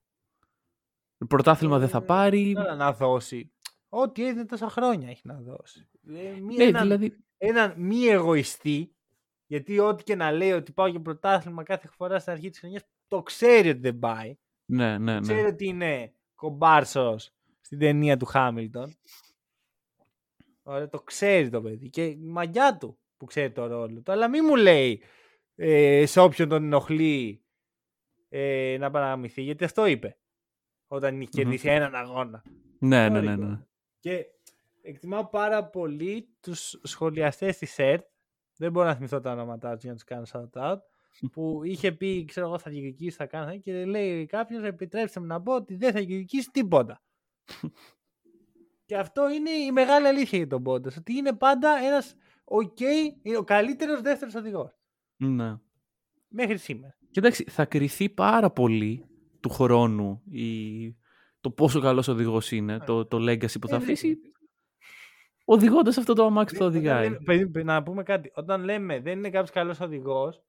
Πρωτάθλημα δεν θα Ε, πάρει. Τώρα να δώσει. Ό,τι έδινε τόσα χρόνια έχει να δώσει. Ε, μη- Ναι, έναν, δηλαδή. έναν μη εγωιστή, γιατί ό,τι και να λέει ότι πάω για πρωτάθλημα κάθε φορά στην αρχή της χρονιάς, το ξέρει ότι δεν πάει. Ναι, ναι, ναι. Ξέρει ότι είναι κομπάρσος στην ταινία του Χάμιλτον. Ωραία, το ξέρει το παιδί. Και η μαγιά του που ξέρει το ρόλο του. Αλλά μη μου λέει ε, σε όποιον τον ενοχλεί ε, να παραμυθεί. Γιατί αυτό είπε. Όταν είχε Μμμ. κερδίσει έναν αγώνα. Ναι, ναι, Sorry, ναι, bro. ναι. Και εκτιμάω πάρα πολύ τους σχολιαστές της ΕΡΤ, δεν μπορώ να θυμηθώ τα ονόματά τους για να τους κάνω shout-out, που είχε πει, ξέρω εγώ, θα διεκδικήσει, θα κάνω, και λέει κάποιος, επιτρέψτε μου να πω ότι δεν θα διεκδικήσει τίποτα. και αυτό είναι η μεγάλη αλήθεια για τον Μπόντας, ότι είναι πάντα ένας ok, είναι ο καλύτερος δεύτερος οδηγός. ναι. Μέχρι σήμερα. Και εντάξει, θα κριθεί πάρα πολύ του χρόνου η... το πόσο καλός οδηγός είναι, το, το legacy που θα Ε, ναι. αφήσει, οδηγώντας αυτό το αμάξι που θα Όταν οδηγάει. λέμε- παιδί, παιδί, να πούμε κάτι. Όταν λέμε δεν είναι κάποιος καλός οδηγός,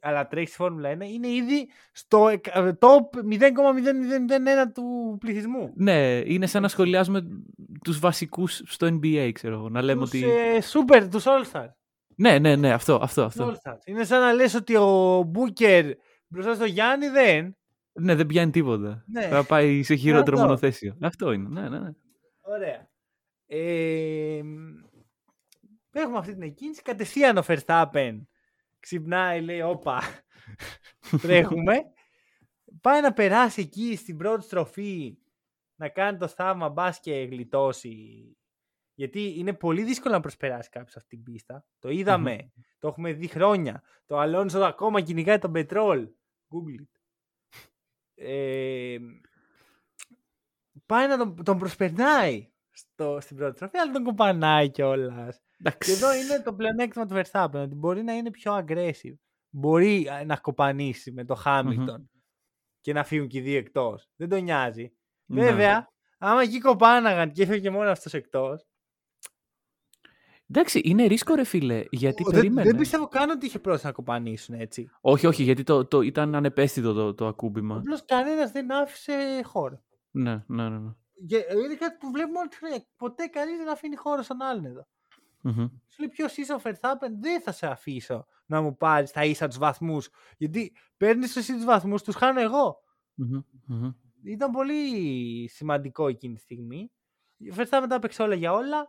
αλλά τρέχει στη Φόρμουλα 1, είναι ήδη στο εκ- ε, top 0,0001 του πληθυσμού. Ναι, είναι σαν να σχολιάζουμε τους βασικούς στο NBA, ξέρω εγώ. Να λέμε Τους ότι... ε, super, τους All-Stars. Ναι, ναι, ναι, αυτό, αυτό, Τους αυτό. All-Stars. Είναι σαν να λες ότι ο Μπούκερ μπροστά στο Γιάννη δεν. Ναι, δεν πιάνει τίποτα. Ναι. Θα πάει σε χειρότερο Αυτό. μονοθέσιο. Αυτό είναι, ναι, ναι, ναι. Ωραία. Ε, έχουμε αυτή την εκκίνηση. Κατευθείαν ο Verstappen ξυπνάει, λέει, όπα, τρέχουμε. Πάει να περάσει εκεί στην πρώτη στροφή να κάνει το θαύμα μπας και γλιτώσει. Γιατί είναι πολύ δύσκολο να προσπεράσει κάποιος αυτή την πίστα. Το είδαμε. Το έχουμε δει χρόνια. Το Αλόνσο ακόμα κυνηγάει τον πετρόλ. Google it. Ε, πάει να τον, τον προσπερνάει στο, στην πρώτη στροφή, αλλά τον κοπανάει κιόλας. Και Εντάξει. εδώ είναι το πλεονέκτημα του Verstappen, ότι μπορεί να είναι πιο aggressive. Μπορεί ε, να κοπανίσει με το Hamilton και να φύγουν και οι δύο εκτός. Δεν τον νοιάζει. Ναι. Βέβαια, άμα εκεί κοπάναγαν και έφυγε μόνο αυτός εκτός. Εντάξει, είναι ρίσκο ρε φίλε, γιατί Δεν, περίμενε. δεν πιστεύω καν ότι είχε πρόθεση να κοπανίσουν έτσι. Όχι, όχι, γιατί το, το, ήταν ανεπαίσθητο το, το ακούμπημα. Απλώς κανένας δεν άφησε χώρο. Ναι, ναι, ναι. ναι. Και είναι κάτι που βλέπουμε όλη τη χρονιά. Ποτέ κανείς δεν αφήνει χώρο στον άλλον εδώ. Μμμ. Σου λέει ποιος είσαι ο Verstappen, δεν θα σε αφήσω να μου πάρεις τα ίσα τους βαθμούς. Γιατί παίρνεις εσύ τους βαθμούς, τους χάνω εγώ. Μμμ. Μμμ. Ήταν πολύ σημαντικό εκείνη τη στιγμή. Ο Verstappen τα έπαιξε όλα για όλα.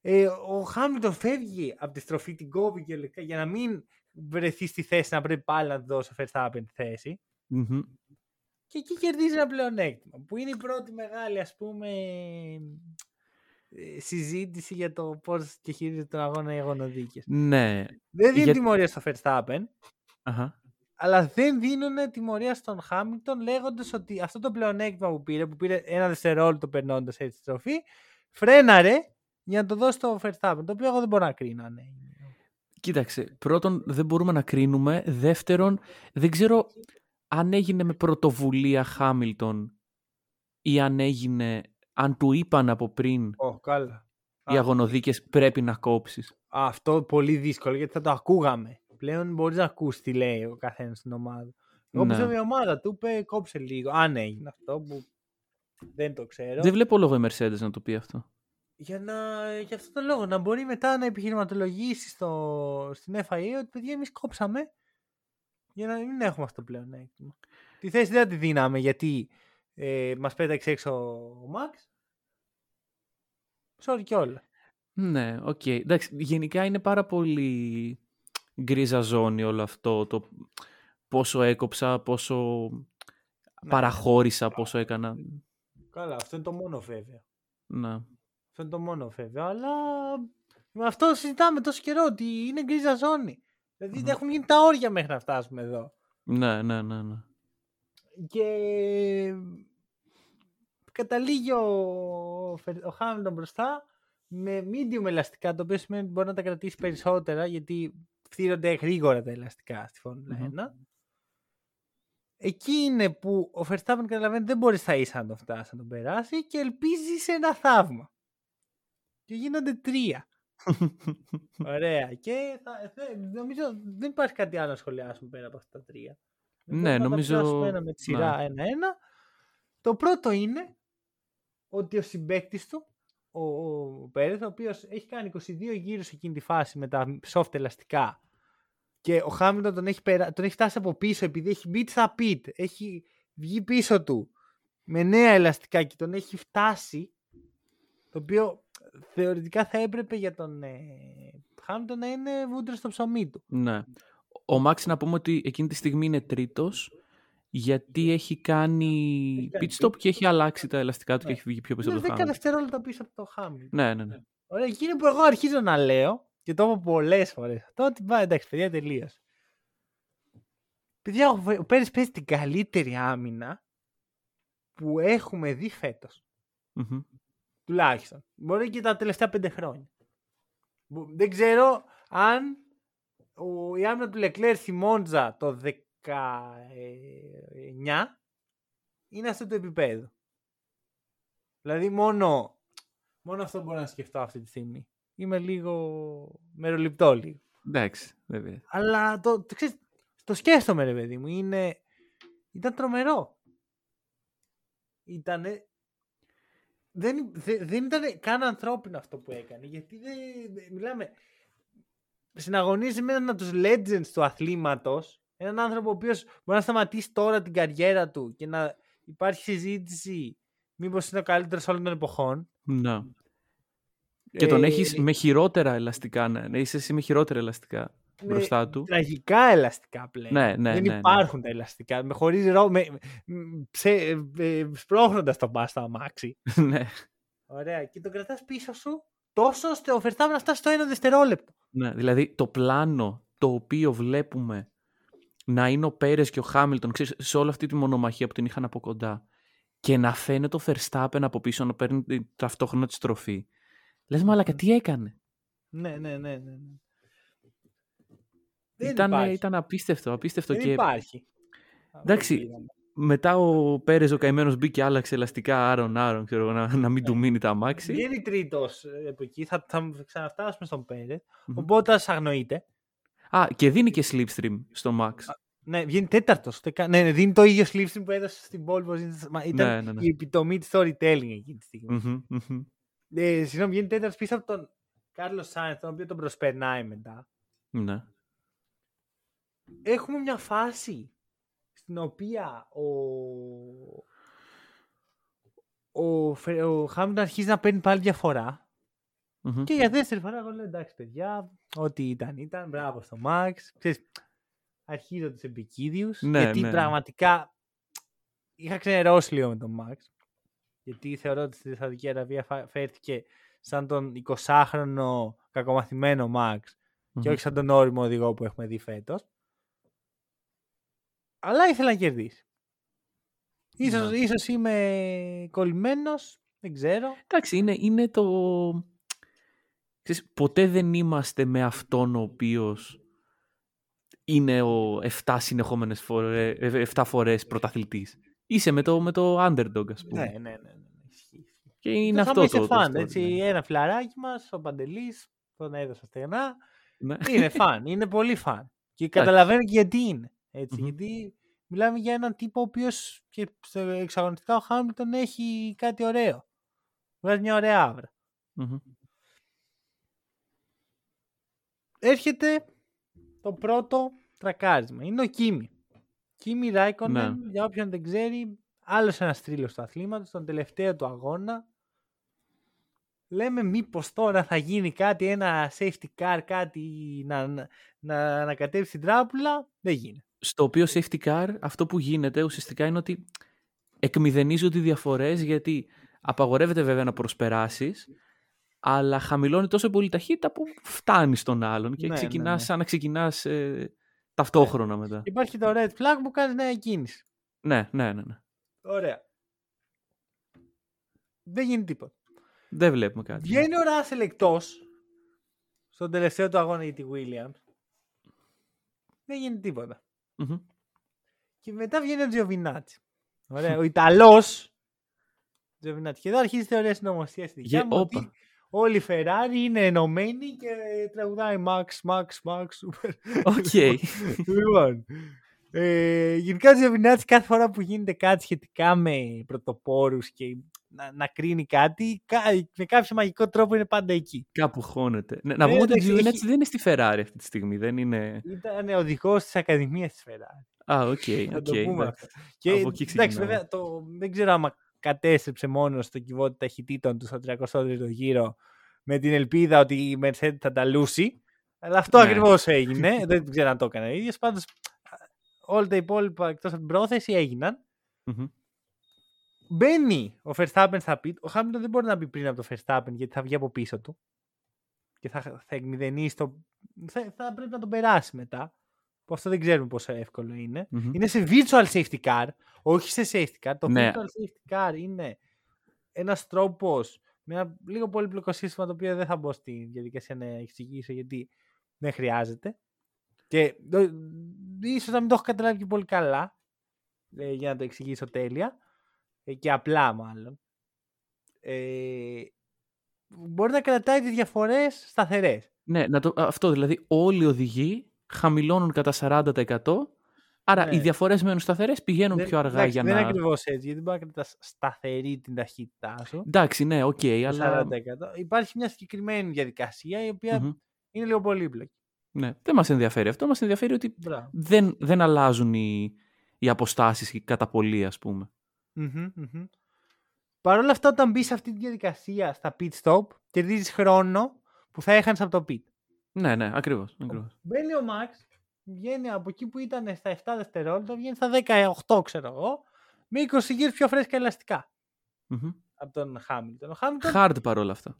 Ε, ο Χάμιλτον φεύγει από τη στροφή, την κόβει και λέει, για να μην βρεθεί στη θέση να πρέπει πάλι να του δώσει ο Verstappen τη θέση. Μμμ. Και εκεί κερδίζει ένα πλεονέκτημα. Που είναι η πρώτη μεγάλη, ας πούμε, ε, συζήτηση για το πώς διαχειρίζεται τον αγώνα οι αγωνοδίκες. Ναι. Δεν δίνουν Για- τιμωρία στο Verstappen, Αχα. Αλλά δεν δίνουν τιμωρία στον Χάμιλτον λέγοντας ότι αυτό το πλεονέκτημα που πήρε, που πήρε ένα δευτερόλεπτο περνώντας έτσι τη στροφή, φρέναρε για να το δώσει στο Verstappen, το οποίο εγώ δεν μπορώ να κρίνω αν έγινε. Κοίταξε, πρώτον δεν μπορούμε να κρίνουμε. Δεύτερον, δεν ξέρω αν έγινε με πρωτοβουλία Χάμιλτον ή αν έγινε, αν του είπαν από πριν Ω, καλά. οι αγωνοδίκες πρέπει να κόψεις. Αυτό πολύ δύσκολο γιατί θα το ακούγαμε. Πλέον μπορείς να ακούσει τι λέει ο καθένας στην ομάδα. Εγώ Ναι. πιστεύω η ομάδα του είπε κόψε λίγο. Αν έγινε αυτό που δεν το ξέρω. Δεν βλέπω λόγο η Mercedes να το πει αυτό. Για, να, για αυτό το λόγο να μπορεί μετά να επιχειρηματολογήσει στο, στην FIA ότι παιδιά εμείς κόψαμε για να μην έχουμε αυτό πλέον έκτημα. Τη θέση δεν τη δίναμε γιατί ε, μας πέταξε έξω ο Max. Sorry κιόλας. Ναι, οκ. Εντάξει, γενικά είναι πάρα πολύ γκρίζα ζώνη όλο αυτό. Το πόσο έκοψα, πόσο Ναι. παραχώρησα, πόσο έκανα. Καλά, αυτό είναι το μόνο βέβαιο. Ναι. Αυτό είναι το μόνο βέβαιο. Αλλά με αυτό συζητάμε τόσο καιρό ότι είναι γκρίζα ζώνη. Δηλαδή Μμμ. έχουν γίνει τα όρια μέχρι να φτάσουμε εδώ. Ναι, ναι, ναι, ναι. Και καταλήγει ο, Φερ- ο Χάμιλτον μπροστά με medium ελαστικά, το οποίο σημαίνει ότι μπορεί να τα κρατήσει περισσότερα γιατί φτύρονται γρήγορα τα ελαστικά στη Φόρμουλα Μμμ. 1. Εκεί είναι που ο Verstappen καταλαβαίνει ότι δεν μπορείς στα ίσα να τον φτάσεις να τον περάσει και ελπίζει σε ένα θαύμα. Και γίνονται τρία. Ωραία. Και θα, θε- νομίζω δεν υπάρχει κάτι άλλο να σχολιάσουμε πέρα από αυτά τα τρία. Ναι, Μπορούμε να τα νομίζω- πιάσουμε ένα με τη σειρά ναι. ένα-ένα. Το πρώτο είναι ότι ο συμπέκτης του, ο, ο Πέρεθ, ο οποίος έχει κάνει 22 γύρους εκείνη τη φάση με τα soft ελαστικά και ο Χάμιλτον τον έχει, περα... τον έχει φτάσει από πίσω επειδή έχει μπει στα pit, έχει βγει πίσω του με νέα ελαστικά και τον έχει φτάσει το οποίο θεωρητικά θα έπρεπε για τον ε, Χάμιλτον να είναι βούντρο στο ψωμί του. ναι. Ο Μάξ να πούμε ότι εκείνη τη στιγμή είναι τρίτος γιατί έχει κάνει κάνει pit stop και έχει αλλάξει τα ελαστικά του Ναι. και έχει βγει πιο πίσω Είναι από το 10 Χάμιλτον. δευτερόλεπτα πίσω από το Χάμιλτον. Ναι, ναι, ναι. Ωραία, εκείνο που εγώ αρχίζω να λέω και το έχω πολλές φορές αυτό, ότι πάει εντάξει, παιδιά, τελείως. Παιδιά, ο Βε- ο Πέρες παίζει την καλύτερη άμυνα που έχουμε δει φέτος. Μμμ. Τουλάχιστον. Μπορεί και τα τελευταία πέντε χρόνια. Μπο- Δεν ξέρω αν ο, η άμυνα του Λεκλέρ στη Μόντζα το 19 είναι αυτό το επίπεδο. Δηλαδή μόνο, μόνο αυτό μπορώ να σκεφτώ αυτή τη στιγμή. Είμαι λίγο μεροληπτό λίγο. Εντάξει, βέβαια. Αλλά το, το, ξέρεις, το σκέφτομαι ρε παιδί μου. Είναι, ήταν τρομερό. Ήτανε, δεν, δε- δεν ήταν καν ανθρώπινο αυτό που έκανε. Γιατί δεν, δεν- μιλάμε. Συναγωνίζεις με έναν από τους legends του αθλήματος. Έναν άνθρωπο ο οποίος μπορεί να σταματήσει τώρα την καριέρα του και να υπάρχει συζήτηση μήπως είναι ο καλύτερος όλων των εποχών. Ναι. Και τον Ε, έχεις με χειρότερα ελαστικά, ναι. ναι. Είσαι εσύ με χειρότερα ελαστικά με μπροστά του. Τραγικά ελαστικά πλέον. Ναι, ναι, δεν ναι, ναι. υπάρχουν τα ελαστικά. Με χωρίς ρο... με, μ, ψε, ε, ε, σπρώχνοντας τον πας στο αμάξι. ναι. Ωραία. Και τον κρατάς πίσω σου τόσο ώστε ο Verstappen να φτάσει στο ένα δευτερόλεπτο. ναι. Δηλαδή το πλάνο το οποίο βλέπουμε να είναι ο Πέρες και ο Χάμιλτον ξέρεις, σε όλη αυτή τη μονομαχία που την είχαν από κοντά και να φαίνεται ο Verstappen από πίσω να παίρνει την- ταυτόχρονα της στροφή. Λες μαλακα τι έκανε; Ναι, ναι, ναι. ναι, ναι. Δεν Ήταν, υπάρχει. ήταν απίστευτο, απίστευτο Δεν και υπάρχει. Εντάξει, Αυτό είδαμε. μετά ο Πέρες ο καημένος μπήκε άλλαξε ελαστικά άρον άρον ξέρω, εγώ, να, να μην του μείνει τα αμάξι. Βγαίνει τρίτος από εκεί. Θα, θα ξαναφτάσουμε στον Πέρες. Μμμ. Ο Μπότας αγνοείται. Α, και δίνει και slipstream στο Max. Ναι, βγαίνει τέταρτος. Ναι, ναι, δίνει το ίδιο slipstream που έδωσε στην πόλη. που ήταν Ναι, ναι, ναι. η επιτομή της storytelling εκείνη τη στιγμή. Μμμ, μμμ. Ε, συγγνώμη, βγαίνει τέταρτος πίσω από τον Κάρλος Σάινθ, τον οποίο τον προσπερνάει μετά. Ναι. Έχουμε μια φάση στην οποία ο, ο, Φε- ο Χάμιλτον αρχίζει να παίρνει πάλι διαφορά. Μμμ. Και για δεύτερη φορά εγώ λέω εντάξει παιδιά, ό,τι ήταν ήταν, μπράβο στο Max. Ξέρεις, αρχίζω τους επικίδιους, Ναι, γιατί ναι. πραγματικά είχα ξενερώσει λίγο με τον Max. Γιατί θεωρώ ότι στη Σαουδική Αραβία φα- φέρθηκε σαν τον 20χρονο κακομαθημένο Max και Μμμ. όχι σαν τον όριμο οδηγό που έχουμε δει φέτος. Αλλά ήθελα να κερδίσει. Ίσως, Ναι. ίσως είμαι κολλημένος, δεν ξέρω. Εντάξει, είναι, είναι το... ξέρεις, ποτέ δεν είμαστε με αυτόν ο οποίος είναι ο 7 συνεχόμενες φορές, 7 φορές πρωταθλητής. Είσαι με το, με το underdog, ας πούμε. Ναι, ναι, ναι. ναι. Ισχύει. Και είναι Το αυτό αυτό το, είσαι το φαν, story, έτσι, ναι. ένα φιλαράκι μας, ο Παντελής, τον έδωσα στεγνά, Ναι. είναι φαν, είναι πολύ φαν. Και καταλαβαίνω και γιατί είναι. Έτσι, Μμμ. Γιατί μιλάμε για έναν τύπο ο οποίος και στο εξαγωνιστικά ο Χάμιλτον έχει κάτι ωραίο. Βγάζει μια ωραία άβρα. Μμμ. Έρχεται το πρώτο τρακάρισμα. Είναι ο Κίμη. Κίμη Ράικονεν, Ναι. για όποιον δεν ξέρει, άλλος ένας τρίλο του αθλήματος, τον τελευταίο του αγώνα. Λέμε μήπως τώρα θα γίνει κάτι, ένα safety car, κάτι να, να, να ανακατεύσει την τράπουλα. Δεν γίνεται. Στο οποίο safety car αυτό που γίνεται ουσιαστικά είναι ότι εκμηδενίζονται οι διαφορές γιατί απαγορεύεται βέβαια να προσπεράσεις αλλά χαμηλώνει τόσο πολύ ταχύτητα που φτάνεις στον άλλον και Ναι, ναι, ξεκινάς ναι. σαν να ξεκινάς ε, ταυτόχρονα μετά. Υπάρχει το red flag που κάνεις νέα κίνηση. Ναι, ναι, ναι, ναι. Ωραία. Δεν γίνει τίποτα. Δεν βλέπουμε κάτι. Βγαίνει ο Ράσελ εκτός στον τελευταίο του αγώνα για τη Williams. Δεν γίνει τίποτα. Μμμ. Και μετά βγαίνει ο Τζιοβινάτσι. Ωραία. ο Ιταλός. Τζιοβινάτσι. Και εδώ αρχίζει η θεωρία συνωμοσία στη δικιά Γε- μου. όπα. Ότι όλοι οι Ferrari είναι ενωμένοι και τραγουδάει Max, Max, Max, Super. OK. λοιπόν. Ε, γενικά ο Τζιοβινάτσι κάθε φορά που γίνεται κάτι σχετικά με πρωτοπόρους και να, να κρίνει κάτι, κα- με κάποιο μαγικό τρόπο είναι πάντα εκεί. Κάπου χώνεται. Ναι, να Ε, πούμε ότι ο εντάξει, Giovinazzi έχει- δεν είναι στη Ferrari αυτή τη στιγμή. Δεν είναι... Ήταν οδηγός της Ακαδημίας της Ferrari. Α, οκ. Να οκ, το πούμε εντάξει. αυτό. Και Από εκεί εντάξει, ξεκινάμε. βέβαια, το, δεν ξέρω άμα κατέστρεψε μόνος στο κιβώτιο ταχυτήτων του στο 33ο γύρο με την ελπίδα ότι η Mercedes θα τα λούσει. Αλλά αυτό Ναι. ακριβώς έγινε. δεν ξέρω αν το έκανε ο ίδιος. Πάντως όλα τα υπόλοιπα εκτός από την πρόθεση έγιναν. Μμμ. Μπαίνει ο Verstappen στα pit. Ο Hamilton δεν μπορεί να μπει πριν από το Verstappen γιατί θα βγει από πίσω του. Και θα, θα εκμηδενήσει το... Θα, θα πρέπει να τον περάσει μετά. Που αυτό δεν ξέρουμε πόσο εύκολο είναι. Μμμ. Είναι σε virtual safety car, όχι σε safety car. Το Ναι. virtual safety car είναι ένας τρόπος με ένα λίγο πολύπλοκο σύστημα το οποίο δεν θα μπω στη διαδικασία να εξηγήσω γιατί δεν χρειάζεται. Και το- ίσως να μην το έχω καταλάβει και πολύ καλά ε, για να το εξηγήσω τέλεια ε, και απλά μάλλον. Ε, μπορεί να κρατάει τις διαφορές σταθερές. Ναι, να το, αυτό δηλαδή όλοι οι οδηγοί χαμηλώνουν κατά 40%. Άρα Ναι. οι διαφορές μένουν σταθερές, πηγαίνουν Δεν- πιο αργά εντάξει, για δεν να... είναι ακριβώς έτσι, γιατί μπορεί να κρατάς σταθερή την ταχύτητά σου. Εντάξει, ναι, οκ, το αλλά 40%. Υπάρχει μια συγκεκριμένη διαδικασία η οποία Μμμ. είναι λίγο πολύπλοκη. ναι, δεν μας ενδιαφέρει αυτό. Μας ενδιαφέρει ότι Μπράβο. δεν, δεν αλλάζουν οι, οι αποστάσεις κατά πολύ, ας πούμε. Μμμ, μμμ. Παρ' όλα αυτά, όταν μπεις σε αυτή τη διαδικασία στα pit stop, κερδίζεις χρόνο που θα έχανες από το pit. Ναι, ναι, ακριβώς. ακριβώς. Μπαίνει ο Max, βγαίνει από εκεί που ήταν στα 7 δευτερόλεπτα, βγαίνει στα 18, ξέρω εγώ, με 20 γύρους πιο φρέσκα ελαστικά Μμμ. από τον Χάμιλτον. Ο Χάμιλτον, Hard παρόλα αυτά.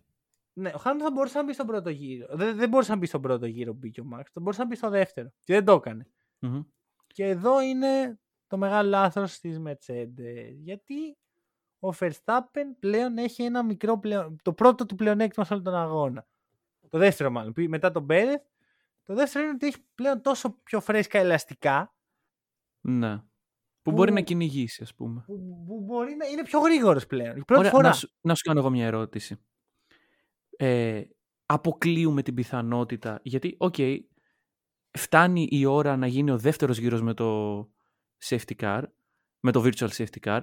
ναι, ο Χάμιλτον θα μπορούσε να μπει στον πρώτο γύρο. Δεν, δεν μπορούσε να μπει στον πρώτο γύρο που μπήκε ο Max, θα μπορούσε να μπει στο δεύτερο. Και δεν το έκανε. Μμμ. Και εδώ είναι το μεγάλο λάθος της Mercedes. Γιατί ο Verstappen πλέον έχει ένα μικρό πλεον... το πρώτο του πλεονέκτημα σε όλο τον αγώνα. Το δεύτερο μάλλον, που- μετά τον Πέρεθ. Το δεύτερο είναι ότι έχει πλέον τόσο πιο φρέσκα ελαστικά Ναι. Που μπορεί Που- να κυνηγήσει, ας πούμε. που, που μπορεί να είναι πιο γρήγορος πλέον. Η πρώτη Ωραία, φορά. να, σου, να σου κάνω εγώ μια ερώτηση. Ε, αποκλείουμε την πιθανότητα, γιατί, οκ, φτάνει η ώρα να γίνει ο δεύτερος γύρος με το safety car, με το virtual safety car,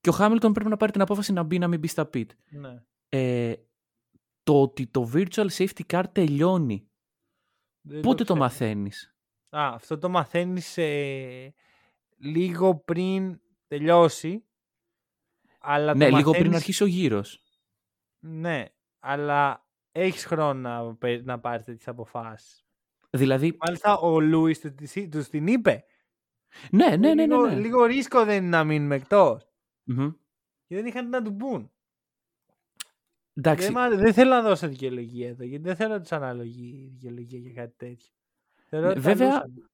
και ο Χάμιλτον πρέπει να πάρει την απόφαση να μπει να μην μπει στα pit. Ναι. Ε, το ότι το virtual safety car τελειώνει, Δεν πότε το ξέρω. μαθαίνεις; Α, αυτό το μαθαίνεις ε, λίγο πριν τελειώσει. Αλλά ναι, το λίγο πριν μαθαίνεις- αρχίσει ο γύρος. Ναι, αλλά έχεις χρόνο να, παί- να πάρεις τέτοιες αποφάσεις. Δηλαδή, Μάλιστα ο Λούις του, της- τους την είπε. ναι, ναι, ναι, ναι. λίγο, ναι. λίγο ρίσκο δεν είναι να μείνουμε εκτός. Μμμ. Και δεν είχαν τι να του πουν. Εντάξει, Δεν, μ' άρε- δεν θέλω να δώσω δικαιολογία εδώ, γιατί δεν θέλω να τους αναλογεί δικαιολογία για κάτι τέτοιο. Θεωρώ Ναι, ότι θα βέβαια, λούσαν.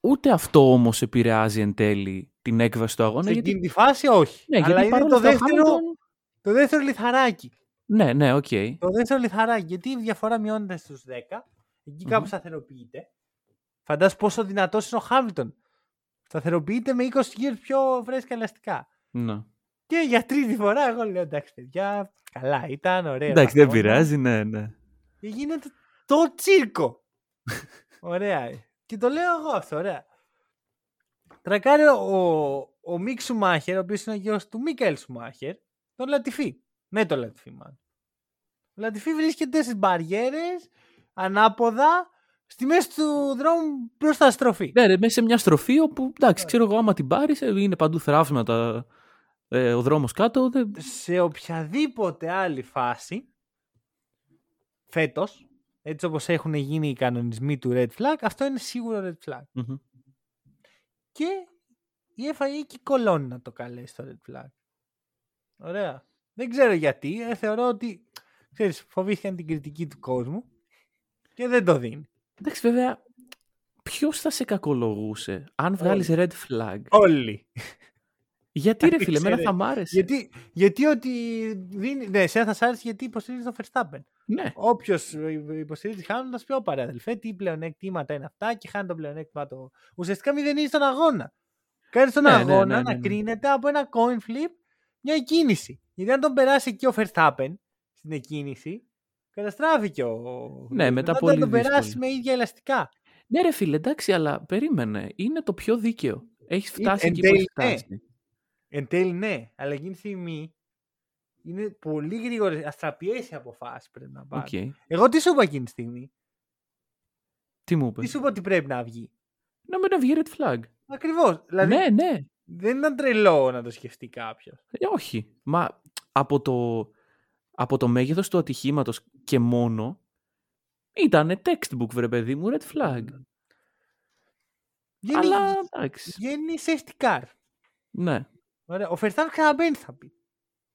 ούτε αυτό όμως επηρεάζει εν τέλει την έκβαση του αγώνα. σε γιατί εκείνη τη φάση όχι. Ναι, αλλά γιατί είναι παρόλα το αυτά ο δεύτερο, Χάμιλτον- το δεύτερο λιθαράκι. Ναι, ναι, οκ. Το δεύτερο λιθαράκι, γιατί η διαφορά μειώνεται στους 10, εκεί κάπου Μμμ. σταθεροποιείται. Φαντάσου πόσο δυνατός είναι ο Χάμιλτον. Σταθεροποιείται με 20 γύρους πιο φρέσκα ελαστικά. Ναι. Και για τρίτη φορά εγώ λέω εντάξει παιδιά, καλά ήταν, ωραίο. Εντάξει, δεν αγώνα. πειράζει, ναι, ναι. Και γίνεται το τσίρκο. ωραία. Και το λέω εγώ αυτό, ωραία. Τρακάρει ο, ο Μικ Σουμάχερ, ο οποίος είναι ο γιος του Μίκαελ Σουμάχερ, τον Λατιφί. Με τον Λατιφί, μάλλον. Ο Λατιφί βρίσκεται στις μπαριέρες, ανάποδα, στη μέση του δρόμου προς τα στροφή. Ναι, ρε, μέσα σε μια στροφή όπου, εντάξει, ξέρω εγώ, άμα την πάρεις, είναι παντού θράψματα, ε, ο δρόμος κάτω. Δεν... σε οποιαδήποτε άλλη φάση φέτος, έτσι όπως έχουν γίνει οι κανονισμοί του Red Flag, αυτό είναι σίγουρο Red Flag. Μμμ. Και η FIA εκεί κολώνει να το καλέσει το Red Flag. Ωραία. Δεν ξέρω γιατί. ε, θεωρώ ότι ξέρεις, φοβήθηκαν την κριτική του κόσμου και δεν το δίνει. Εντάξει, βέβαια, ποιος θα σε κακολογούσε αν βγάλεις red flag; Όλοι. Γιατί ρε φίλε, εμένα Ξέρε, θα μ' άρεσε. γιατί, γιατί ότι δίνει. Ναι, εσένα θα σ' άρεσε γιατί υποστηρίζεις τον Verstappen. Ναι, Όποιος υποστηρίζει Χάμιλτον θα σου πει: Ω παραδελφέ, τι πλεονέκτηματα είναι αυτά και χάνει το πλεονέκτημα το. Ουσιαστικά μηδενίζει τον αγώνα. Κάνει τον Ναι, ναι, αγώνα ναι, ναι, να ναι. κρίνεται από ένα coin flip μια κίνηση. Γιατί αν τον περάσει εκεί ο Verstappen στην εκκίνηση, καταστράφηκε ο. Ναι, μετά θα πολύ τον περάσει δύσκολο. με ίδια ελαστικά. ναι ρε φίλε, εντάξει, αλλά περίμενε. Είναι το πιο δίκαιο. Έχεις φτάσει εν εκεί που έχεις τέλει, ναι. φτάσει. Εν τέλει, ναι, αλλά εκείνη τη στιγμή είναι πολύ γρήγορες, αστραπιαίες οι αποφάσεις πρέπει να πάρει. Οκ. Εγώ τι σου είπα εκείνη τη στιγμή; Τι μου είπες; Τι σου είπα ότι πρέπει να βγει; Να μην βγει red flag. Ακριβώς. Δηλαδή, Ναι, ναι. Δεν ήταν τρελό να το σκεφτεί κάποιος. Ε, όχι. Μα από το, από το μέγεθος του ατυχήματος και μόνο ήταν textbook, βρε παιδί μου, red flag. Βγαίνει, Αλλά εντάξει. βγαίνει safety car. Ναι. Ωραία. Ο Verstappen ξαναμπαίνει θα πει.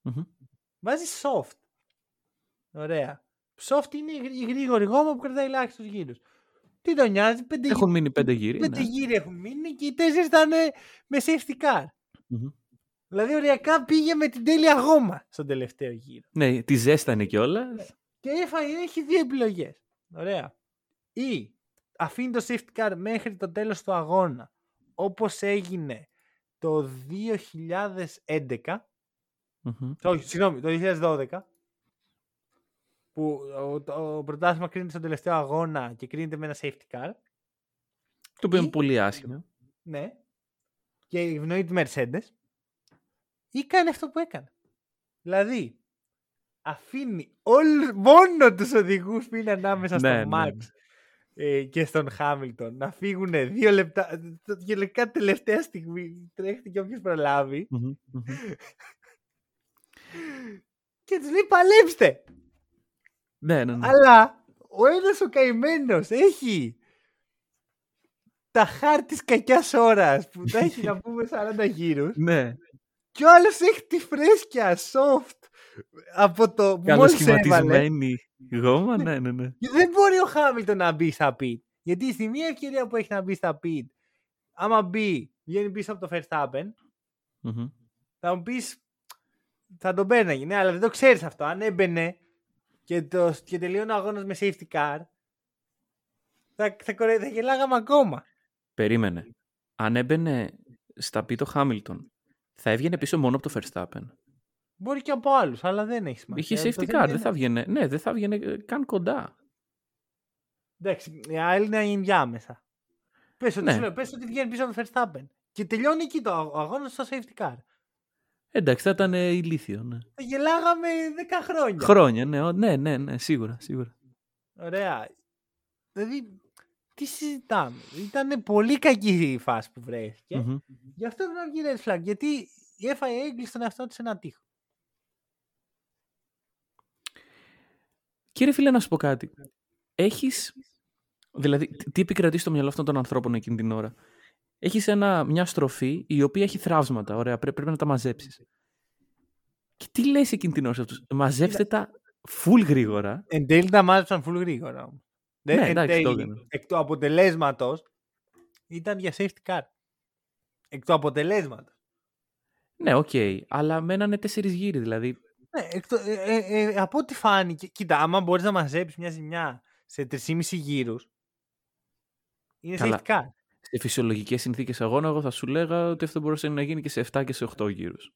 Μμμ. Βάζει soft. Ωραία. Soft είναι η γρή- η γρήγορη γόμα που κρατάει ελάχιστου γύρους. Τι τον νοιάζει, πέντε, Έχουν μείνει πέντε γύρι. πέντε ναι. γύρι έχουν μείνει και οι τέσσερις ήταν ε, με safety car. Μμμ. Δηλαδή, οριακά πήγε με την τέλεια γόμα στον τελευταίο γύρο. Ναι, τη ζέστανε κιόλας. Και η FIA έχει δύο επιλογές. Ωραία. Ή αφήνει το safety car μέχρι το τέλος του αγώνα όπως έγινε το 2011 όχι, συγγνώμη, το 2012 που ο, το, ο πρωτάθλημα κρίνεται στον τελευταίο αγώνα και κρίνεται με ένα safety car. Το οποίο είναι Ή- πολύ άσχημο. Ναι. Και ευνοεί τη Mercedes. Ή κάνει αυτό που έκανε. Δηλαδή, αφήνει όλους, μόνο τους οδηγούς που είναι ανάμεσα Ναι, στον ναι, Max ε, και στον Χάμιλτον να φύγουν δύο λεπτά. το- Γενικά τελευταία στιγμή τρέχει και όποιος προλάβει Μμμ, μμμ. και τους λέει παλέψτε. Ναι, ναι, ναι. Αλλά ο ένας ο καημένος έχει τα χάρη της κακιάς ώρας που τα έχει να πούμε 40 γύρους Ναι. και ο άλλος έχει τη φρέσκια soft από το που μόλις έβαλε. Καλοσχηματισμένη γόμα, ναι, ναι, ναι. Και δεν μπορεί ο Χάμιλτον να μπει στα pit. Γιατί στη μία ευκαιρία που έχει να μπει στα pit, άμα μπει, βγαίνει πίσω από το Verstappen, Μμμ. θα μου πεις. Θα τον παίρναγε. Ναι, αλλά δεν το ξέρεις αυτό. Αν έμπαινε και, το, και τελείωνε ο αγώνας με safety car, θα, θα, κορε- θα γελάγαμε ακόμα. Περίμενε. Αν έμπαινε στα πίτο Χάμιλτον, θα έβγαινε πίσω μόνο από το Verstappen. Μπορεί και από άλλους, αλλά δεν έχει σημασία. Είχε Το safety θέμα car, είναι- δεν θα βγαινε. Ναι, δεν θα βγαινε ε, καν κοντά. Εντάξει, η άλλη είναι ενδιάμεσα. Πες ότι, Ναι. σου λέω, πες ότι βγαίνει πίσω από το Verstappen. Και τελειώνει εκεί το αγ- αγώνα στο safety car. Εντάξει, θα ήταν ε, ηλίθιο, ναι. Θα γελάγαμε 10 χρόνια. Χρόνια, ναι, ο- ναι, ναι, ναι, σίγουρα, σίγουρα. Ωραία. Δηλαδή, τι συζητάμε. Ήταν πολύ κακή η φάση που βρέθηκε. Μμμ. Γι' αυτό δεν βγει red flag. Γιατί η FIA έγκλεισε τον εαυτό της ένα τείχο. Κύριε φίλε, να σου πω κάτι. Έχεις, δηλαδή, τι- τι επικρατεί στο μυαλό αυτών των ανθρώπων εκείνη την ώρα; Έχεις ένα, μια στροφή η οποία έχει θραύσματα, ωραία, πρέπει, πρέπει να τα μαζέψεις. Και τι λες εκείνη την ώρα σε αυτούς; Μαζέψτε τα full γρήγορα. Εν τέλει τα μάζεψαν full γρήγορα. όμως. Δεν, Ναι, εν εντάξει, το τέλει, έκαναν. εκ του αποτελέσματος ήταν για safety car. Εκ του αποτελέσματος. Ναι, οκ, αλλά μένανε τέσσερις γύρι, δηλαδή Ναι, εκτο, ε, ε, ε, από ό,τι φάνηκε. Κοίτα, άμα μπορείς να μαζέψεις μια ζημιά σε 3,5 γύρους. Είναι Καλά. θετικά. Σε φυσιολογικές συνθήκες αγώνα, εγώ θα σου λέγα ότι αυτό μπορούσε να γίνει και σε 7 και σε 8 γύρους.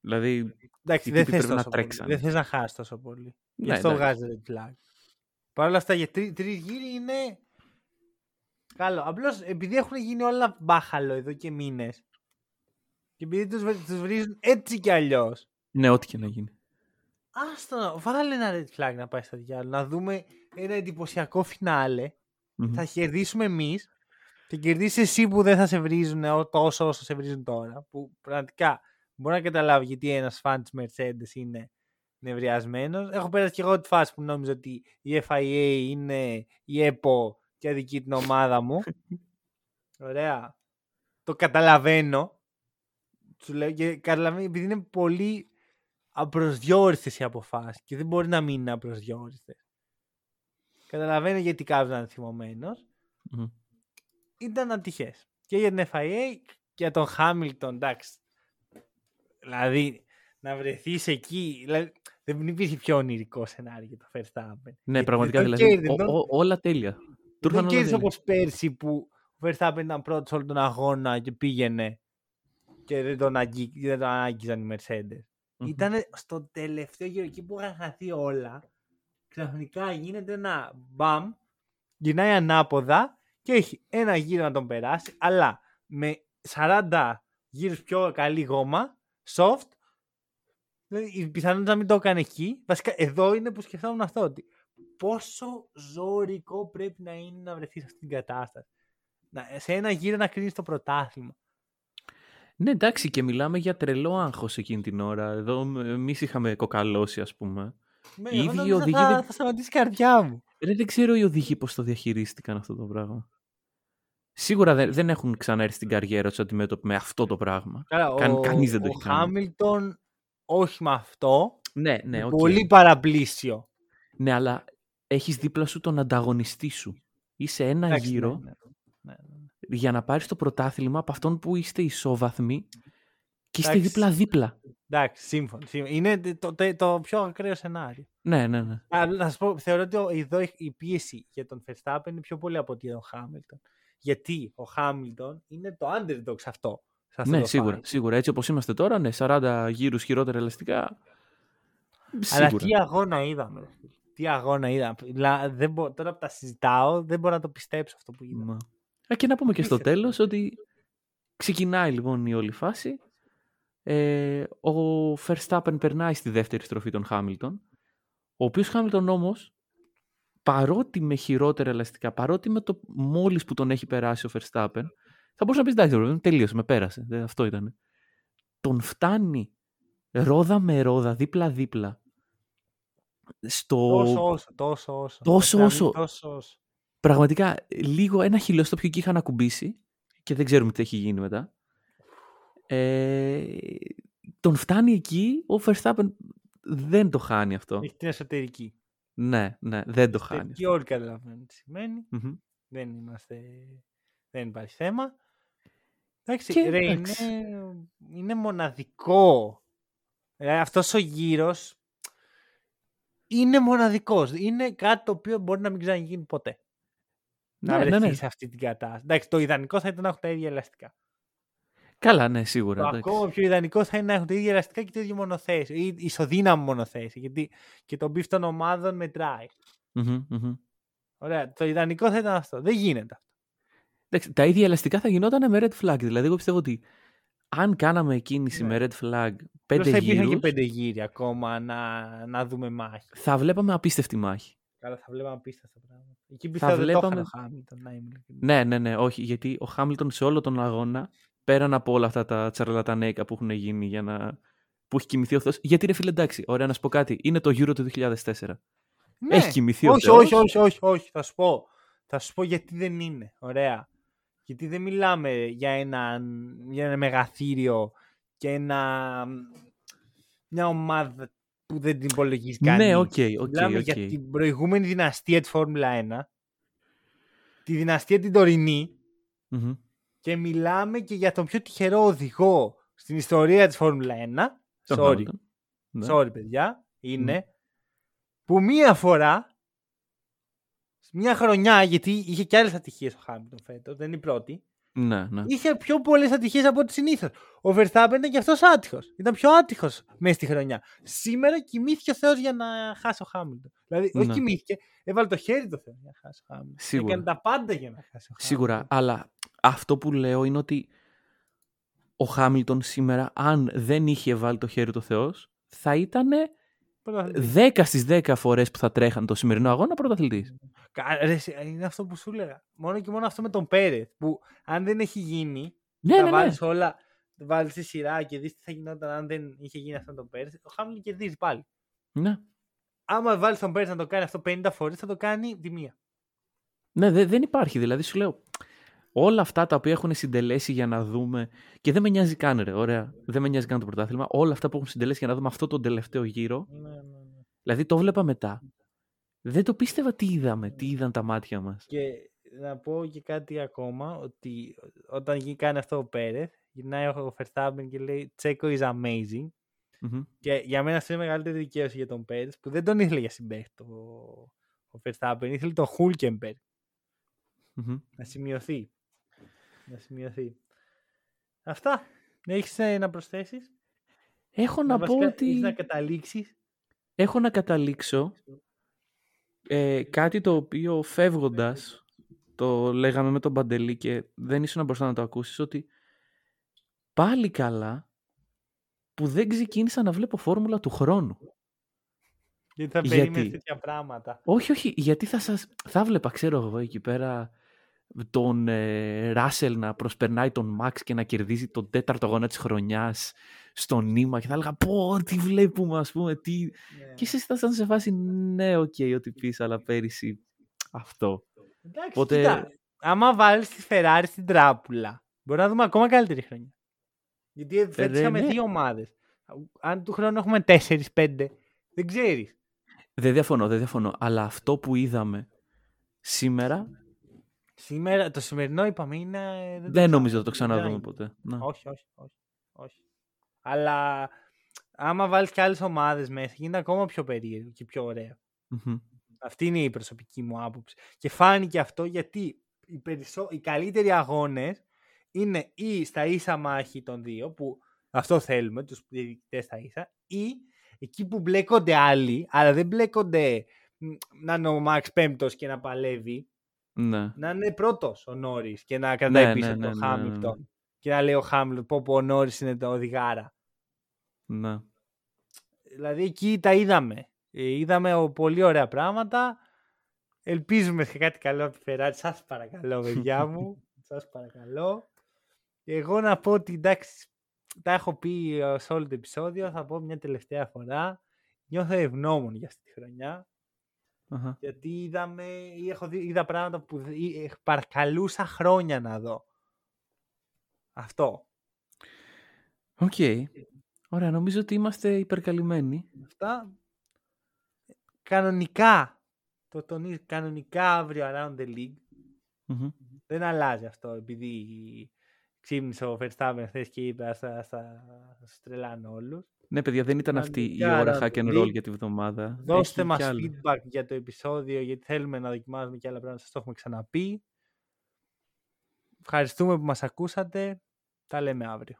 Δηλαδή, Εντάξει, οι δεν τύποι θες πρέπει να τόσο πολύ. τρέξανε. Δεν θες να χάσεις τόσο πολύ. Γι' ναι, αυτό εντάξει. βγάζεις red flag. Παρ' όλα αυτά, για τρει τρεις γύροι είναι. Καλό. Απλώς επειδή έχουν γίνει όλα μπάχαλο εδώ και μήνες. Και επειδή τους τους βρίζουν έτσι κι αλλιώς. Ναι, ό,τι και να γίνει. Άστο, βάλε ένα red flag να πάει στα διάλογα. Να δούμε ένα εντυπωσιακό φινάλε. Μμμ. Θα κερδίσουμε εμείς. Και κερδίσει εσύ που δεν θα σε βρίζουν ό- τόσο όσο σε βρίζουν τώρα. Που πραγματικά μπορώ να καταλάβω γιατί ένας φαν της Mercedes είναι νευριασμένος. Έχω πέρασει και εγώ τη φάση που νόμιζα ότι η FIA είναι η EPO και αδικεί την ομάδα μου. Ωραία. Το καταλαβαίνω. Σου λέω και καταλαβαίνω επειδή είναι πολύ απροσδιόριστες οι αποφάσεις και δεν μπορεί να μην είναι απροσδιόριστες. Καταλαβαίνω γιατί κάποιος να είναι θυμωμένος. Μμμ. Ήταν ατυχές. Και για την FIA και για τον Χάμιλτον, εντάξει. Δηλαδή, να βρεθείς εκεί, δηλαδή, δεν υπήρχε πιο ονειρικό σενάριο για το Verstappen. Ναι, Γιατί πραγματικά δεν δηλαδή. κέρδισε, ο- δεν- ο- όλα τέλεια. Του δεν ήρθαν όλα κέρδισε τέλεια. όπως πέρσι που ο Verstappen ήταν πρώτος όλο τον αγώνα και πήγαινε και δεν τον, αγγί, δεν τον άγγιζαν οι Mercedes. Μμμ. Ήταν στο τελευταίο γύρο εκεί που είχαν χαθεί όλα. Ξαφνικά γίνεται ένα μπαμ, γυρνάει ανάποδα και έχει ένα γύρο να τον περάσει, αλλά με 40 γύρους πιο καλή γόμα, soft, δηλαδή, η πιθανότητα να μην το έκανε εκεί. Βασικά εδώ είναι που σκεφτόμουν αυτό, ότι πόσο ζωρικό πρέπει να είναι να βρεθείς σε αυτή την κατάσταση. Να, σε ένα γύρο να κρίνεις το πρωτάθλημα. Ναι, εντάξει, και μιλάμε για τρελό άγχος εκείνη την ώρα. Εδώ εμείς είχαμε κοκαλώσει, ας πούμε. Ναι, Οι εγώ ίδιοι νόμιζα οδηγοί θα, δεν- θα σταματήσει η καρδιά μου. Ρε, δεν ξέρω οι οδηγοί πώς το διαχειρίστηκαν αυτό το πράγμα. Σίγουρα δεν, δεν έχουν ξαναέρθει στην καριέρα τους αντιμέτωποι με αυτό το πράγμα. Καλά, Καν- ο, κανείς δεν το ο έχει κάνει. Χάμιλτον όχι με αυτό. Ναι, ναι, οκ. Πολύ παραπλήσιο. Ναι, αλλά έχεις δίπλα σου τον ανταγωνιστή σου. Είσαι ένα Εντάξει, γύρο ναι, ναι, ναι, ναι. Για να πάρεις το πρωτάθλημα από αυτόν που είστε ισόβαθμοι και είστε Εντάξει. δίπλα-δίπλα. Εντάξει, σύμφωνοι. σύμφωνοι. Είναι το, το, το πιο ακραίο σενάριο. Ναι, ναι, ναι. Α, να σου πω, θεωρώ ότι ο- εδώ η πίεση για τον Verstappen είναι πιο πολύ από ότι για τον Χάμιλτον. Γιατί ο Χάμιλτον είναι το underdog σε αυτό. Σε αυτό Ναι, το σίγουρα, fight. σίγουρα. Έτσι όπως είμαστε τώρα, ναι, 40 γύρους χειρότερα ελαστικά. Αλλά Σίγουρα. τι αγώνα είδαμε. ρε φίλε. Τι αγώνα είδαμε. Δηλαδή, δεν μπο- τώρα που τα συζητάω, δεν μπορώ να το πιστέψω αυτό που είδα. Μα. Α, και να πούμε και στο Απίστευτο. τέλος ότι ξεκινάει λοιπόν η όλη φάση. Ε, ο Verstappen περνάει στη δεύτερη στροφή των Χάμιλτον. Ο οποίος Χάμιλτον όμως, παρότι με χειρότερα ελαστικά, παρότι με το μόλις που τον έχει περάσει ο Verstappen, θα μπορούσε να πεις εντάξει, ρε παιδί μου, τελείωσε, με πέρασε. Δεν, αυτό ήταν. Τον φτάνει ρόδα με ρόδα, δίπλα-δίπλα. Στο... Τόσο όσο, τόσο όσο. Τόσο Δηλαδή, όσο. τόσο όσο. Πραγματικά, λίγο ένα χιλιοστόπιο εκεί είχαν ακουμπήσει και δεν ξέρουμε τι έχει γίνει μετά. Ε, τον φτάνει εκεί, ο Verstappen δεν το χάνει αυτό. Έχει την εσωτερική. Ναι, ναι, δεν το χάνει. Και όλοι καταλαβαίνουν τι σημαίνει. Μμμ. Δεν είμαστε. Δεν υπάρχει θέμα. Εντάξει, Και, ρε, εντάξει. είναι, είναι μοναδικό. Δηλαδή, αυτός ο γύρος είναι μοναδικός. Είναι κάτι το οποίο μπορεί να μην ξαναγίνει ποτέ. Να Ναι, βρεθείς ναι, ναι. σε αυτή την κατάσταση. Εντάξει, το ιδανικό θα ήταν να έχουν τα ίδια ελαστικά. Καλά, ναι, σίγουρα. Το εντάξει. ακόμα πιο ιδανικό θα είναι να έχουν τα ίδια ελαστικά και το ίδιο μονοθέσιο. Ή ισοδύναμη μονοθέσιο. Γιατί και το beef των ομάδων μετράει. Μμμ, μμμ. Ωραία. Το ιδανικό θα ήταν αυτό. Δεν γίνεται αυτό. Εντάξει, τα ίδια ελαστικά θα γινόταν με red flag. Δηλαδή, εγώ πιστεύω ότι αν κάναμε κίνηση Ναι. με red flag Απλώς πέντε θα υπήρχαν γύρους, και πέντε γύροι ακόμα να, να δούμε μάχη. θα βλέπαμε απίστευτη μάχη. Καλά, θα βλέπαμε απίστευτα πράγματα. Εκεί Θα πιστεύω δεν το βλέπαμε- είχαν ο Χάμιλτον, να είμαι ειλικρινής. Ναι, ναι, ναι, όχι. Γιατί ο Χάμιλτον σε όλο τον αγώνα, πέραν από όλα αυτά τα τσαρλατανέικα που έχουν γίνει για να. που έχει κοιμηθεί ο Θεός. Γιατί ρε φίλε, εντάξει, ωραία να σου πω κάτι. Είναι το Euro του 2004. Ναι. Έχει κοιμηθεί ο όχι, Θεός. όχι, όχι, όχι, όχι, θα σου πω. Θα σου πω γιατί δεν είναι. Ωραία. Γιατί δεν μιλάμε για ένα, για ένα μεγαθήριο και ένα, μια ομάδα που δεν την υπολογίζει κανείς. Ναι, OK, OK, Μιλάμε οκ. για την προηγούμενη δυναστεία της Φόρμουλα 1, τη δυναστεία την τωρινή Μμμ. και μιλάμε και για τον πιο τυχερό οδηγό στην ιστορία της Φόρμουλα 1. Τον Sorry. Hamilton. Ναι. sorry παιδιά, είναι που μία φορά, μια χρονιά, γιατί είχε και άλλες ατυχίες ο Χάμιλτον φέτος, δεν είναι η πρώτη, Ναι, ναι. είχε πιο πολλές ατυχίες από ό,τι συνήθως. Ο Verstappen ήταν και αυτός άτυχος. Ήταν πιο άτυχος μέσα στη χρονιά. Σήμερα κοιμήθηκε ο Θεός για να χάσει ο Χάμιλτον. Δηλαδή, όχι Ναι. κοιμήθηκε, έβαλε το χέρι του Θεός για να χάσει ο Χάμιλτον. Σίγουρα. Έκανε τα πάντα για να χάσει ο Χάμιλτον. Σίγουρα. Αλλά αυτό που λέω είναι ότι ο Χάμιλτον σήμερα, αν δεν είχε βάλει το χέρι του Θεός, θα ήταν Πρωταθλητής. 10 στις 10 φορές που θα τρέχαν το σημερινό αγώνα πρωταθλητής. Κα- ρε, εσύ, Είναι αυτό που σου έλεγα. Μόνο και μόνο αυτό με τον Πέρεθ. Που αν δεν έχει γίνει, Ναι, να ναι, ναι. βάλεις όλα, βάλεις στη σειρά και δεις τι θα γινόταν αν δεν είχε γίνει αυτό με τον Πέρεθ, ο Χάμιλτον κερδίζει πάλι. Ναι, Άμα βάλεις τον Πέρεθ να το κάνει αυτό 50 φορές, θα το κάνει τη μία. ναι δε- δεν υπάρχει. Δηλαδή σου λέω, όλα αυτά τα οποία έχουν συντελέσει για να δούμε. Και δεν με νοιάζει καν, ρε, ωραία. Δεν με νοιάζει καν το πρωτάθλημα. Όλα αυτά που έχουν συντελέσει για να δούμε αυτό τον τελευταίο γύρο. Ναι, ναι, ναι. Δηλαδή το βλέπα μετά. Δεν το πίστευα τι είδαμε, τι είδαν τα μάτια μας. Και να πω και κάτι ακόμα, ότι όταν γίνει κάνει αυτό ο Πέρεθ, γυρνάει ο Verstappen και λέει Τσέκο is amazing. Μμμ. Και για μένα αυτό είναι η μεγαλύτερη δικαίωση για τον Πέρεθ, που δεν τον ήθελε για συμπαίχτη ο, ο Verstappen, ήθελε τον Hulkenberg. Μμμ. Να σημειωθεί. Να σημειωθεί. Αυτά. Έχεις ε, να προσθέσεις; Έχω να, πω βασικά, ότι... έχεις να καταλήξεις; Έχω να καταλήξω ε, κάτι το οποίο φεύγοντας το λέγαμε με τον Παντελή και δεν ήσουν μπροστά να το ακούσεις ότι πάλι καλά που δεν ξεκίνησα να βλέπω φόρμουλα του χρόνου. Γιατί θα Γιατί; περίμενες τέτοια πράγματα. Όχι, όχι, γιατί θα σας... Θα βλέπα, ξέρω εγώ, εκεί πέρα τον ε, Ράσελ να προσπερνάει τον Μαξ και να κερδίζει τον τέταρτο αγώνα της χρονιάς στο νήμα και θα έλεγα πω τι βλέπουμε ας πούμε, τι... Ναι. Και εσείς ήσασταν σε φάση ναι, οκ, ό,τι πεις, αλλά πέρυσι αυτό. Εντάξει, Οπότε- κοίτα, άμα βάλεις τη Ferrari στην τράπουλα, μπορεί να δούμε ακόμα καλύτερη χρονιά. Γιατί φέτος ρε, είχαμε ναι. δύο ομάδες. Αν του χρόνου έχουμε τέσσερις, πέντε, δεν ξέρεις. Δεν διαφωνώ, δεν διαφωνώ. Αλλά αυτό που είδαμε σήμερα Σήμερα, το σημερινό είπαμε είναι... ε, το δεν νομίζω ξανα- θα το ξαναδούμε δεν- ποτέ. Ναι. Όχι, όχι, όχι, όχι. Αλλά άμα βάλεις και άλλες ομάδες μέσα, γίνεται ακόμα πιο περίεργο και πιο ωραίο. Μμμ. Αυτή είναι η προσωπική μου άποψη. Και φάνηκε αυτό γιατί οι, περισσο... οι καλύτεροι αγώνες είναι ή στα ίσα μάχη των δύο, που αυτό θέλουμε, τους διαιτητές στα ίσα, ή εκεί που μπλέκονται άλλοι, αλλά δεν μπλέκονται μ, να είναι ο Μαξ πέμπτος και να παλεύει, Ναι. να είναι πρώτος ο Νόρις και να κρατάει Ναι, πίσω ναι, τον ναι, ναι, ναι, ναι. Χάμιλτον. Και να λέει ο Χάμιλτον πω πω ο Νόρις είναι το οδηγάρα. ναι. Δηλαδή εκεί τα είδαμε. Ε, είδαμε ο, πολύ ωραία πράγματα. Ελπίζουμε σε κάτι καλό από τη Ferrari. Σας παρακαλώ, παιδιά μου. Σας παρακαλώ. Εγώ να πω ότι εντάξει, τα έχω πει ε, σε όλο το επεισόδιο. Θα πω μια τελευταία φορά. Νιώθω ευγνώμων για αυτή τη χρονιά. Αχα. Γιατί είδαμε, ή έχω δει, είδα πράγματα που δι- ε, παρακαλούσα χρόνια να δω. Αυτό. Οκ. Ωραία, νομίζω ότι είμαστε υπερκαλυμμένοι. Αυτά. Κανονικά, το τονίζω, κανονικά αύριο around the league. Μμμ. Δεν αλλάζει αυτό επειδή ξύπνησε ο Verstappen χθες και είπε ας τα- ας τα σας τρελάνω όλους. Ναι, παιδιά, δεν ήταν αυτή η Κανονικά, ώρα να hack and το roll δει. για τη βδομάδα. Δώστε Έχει μας κι άλλο. feedback για το επεισόδιο γιατί θέλουμε να δοκιμάζουμε και άλλα πράγματα. Σας το έχουμε ξαναπεί. Ευχαριστούμε που μας ακούσατε. Τα λέμε αύριο.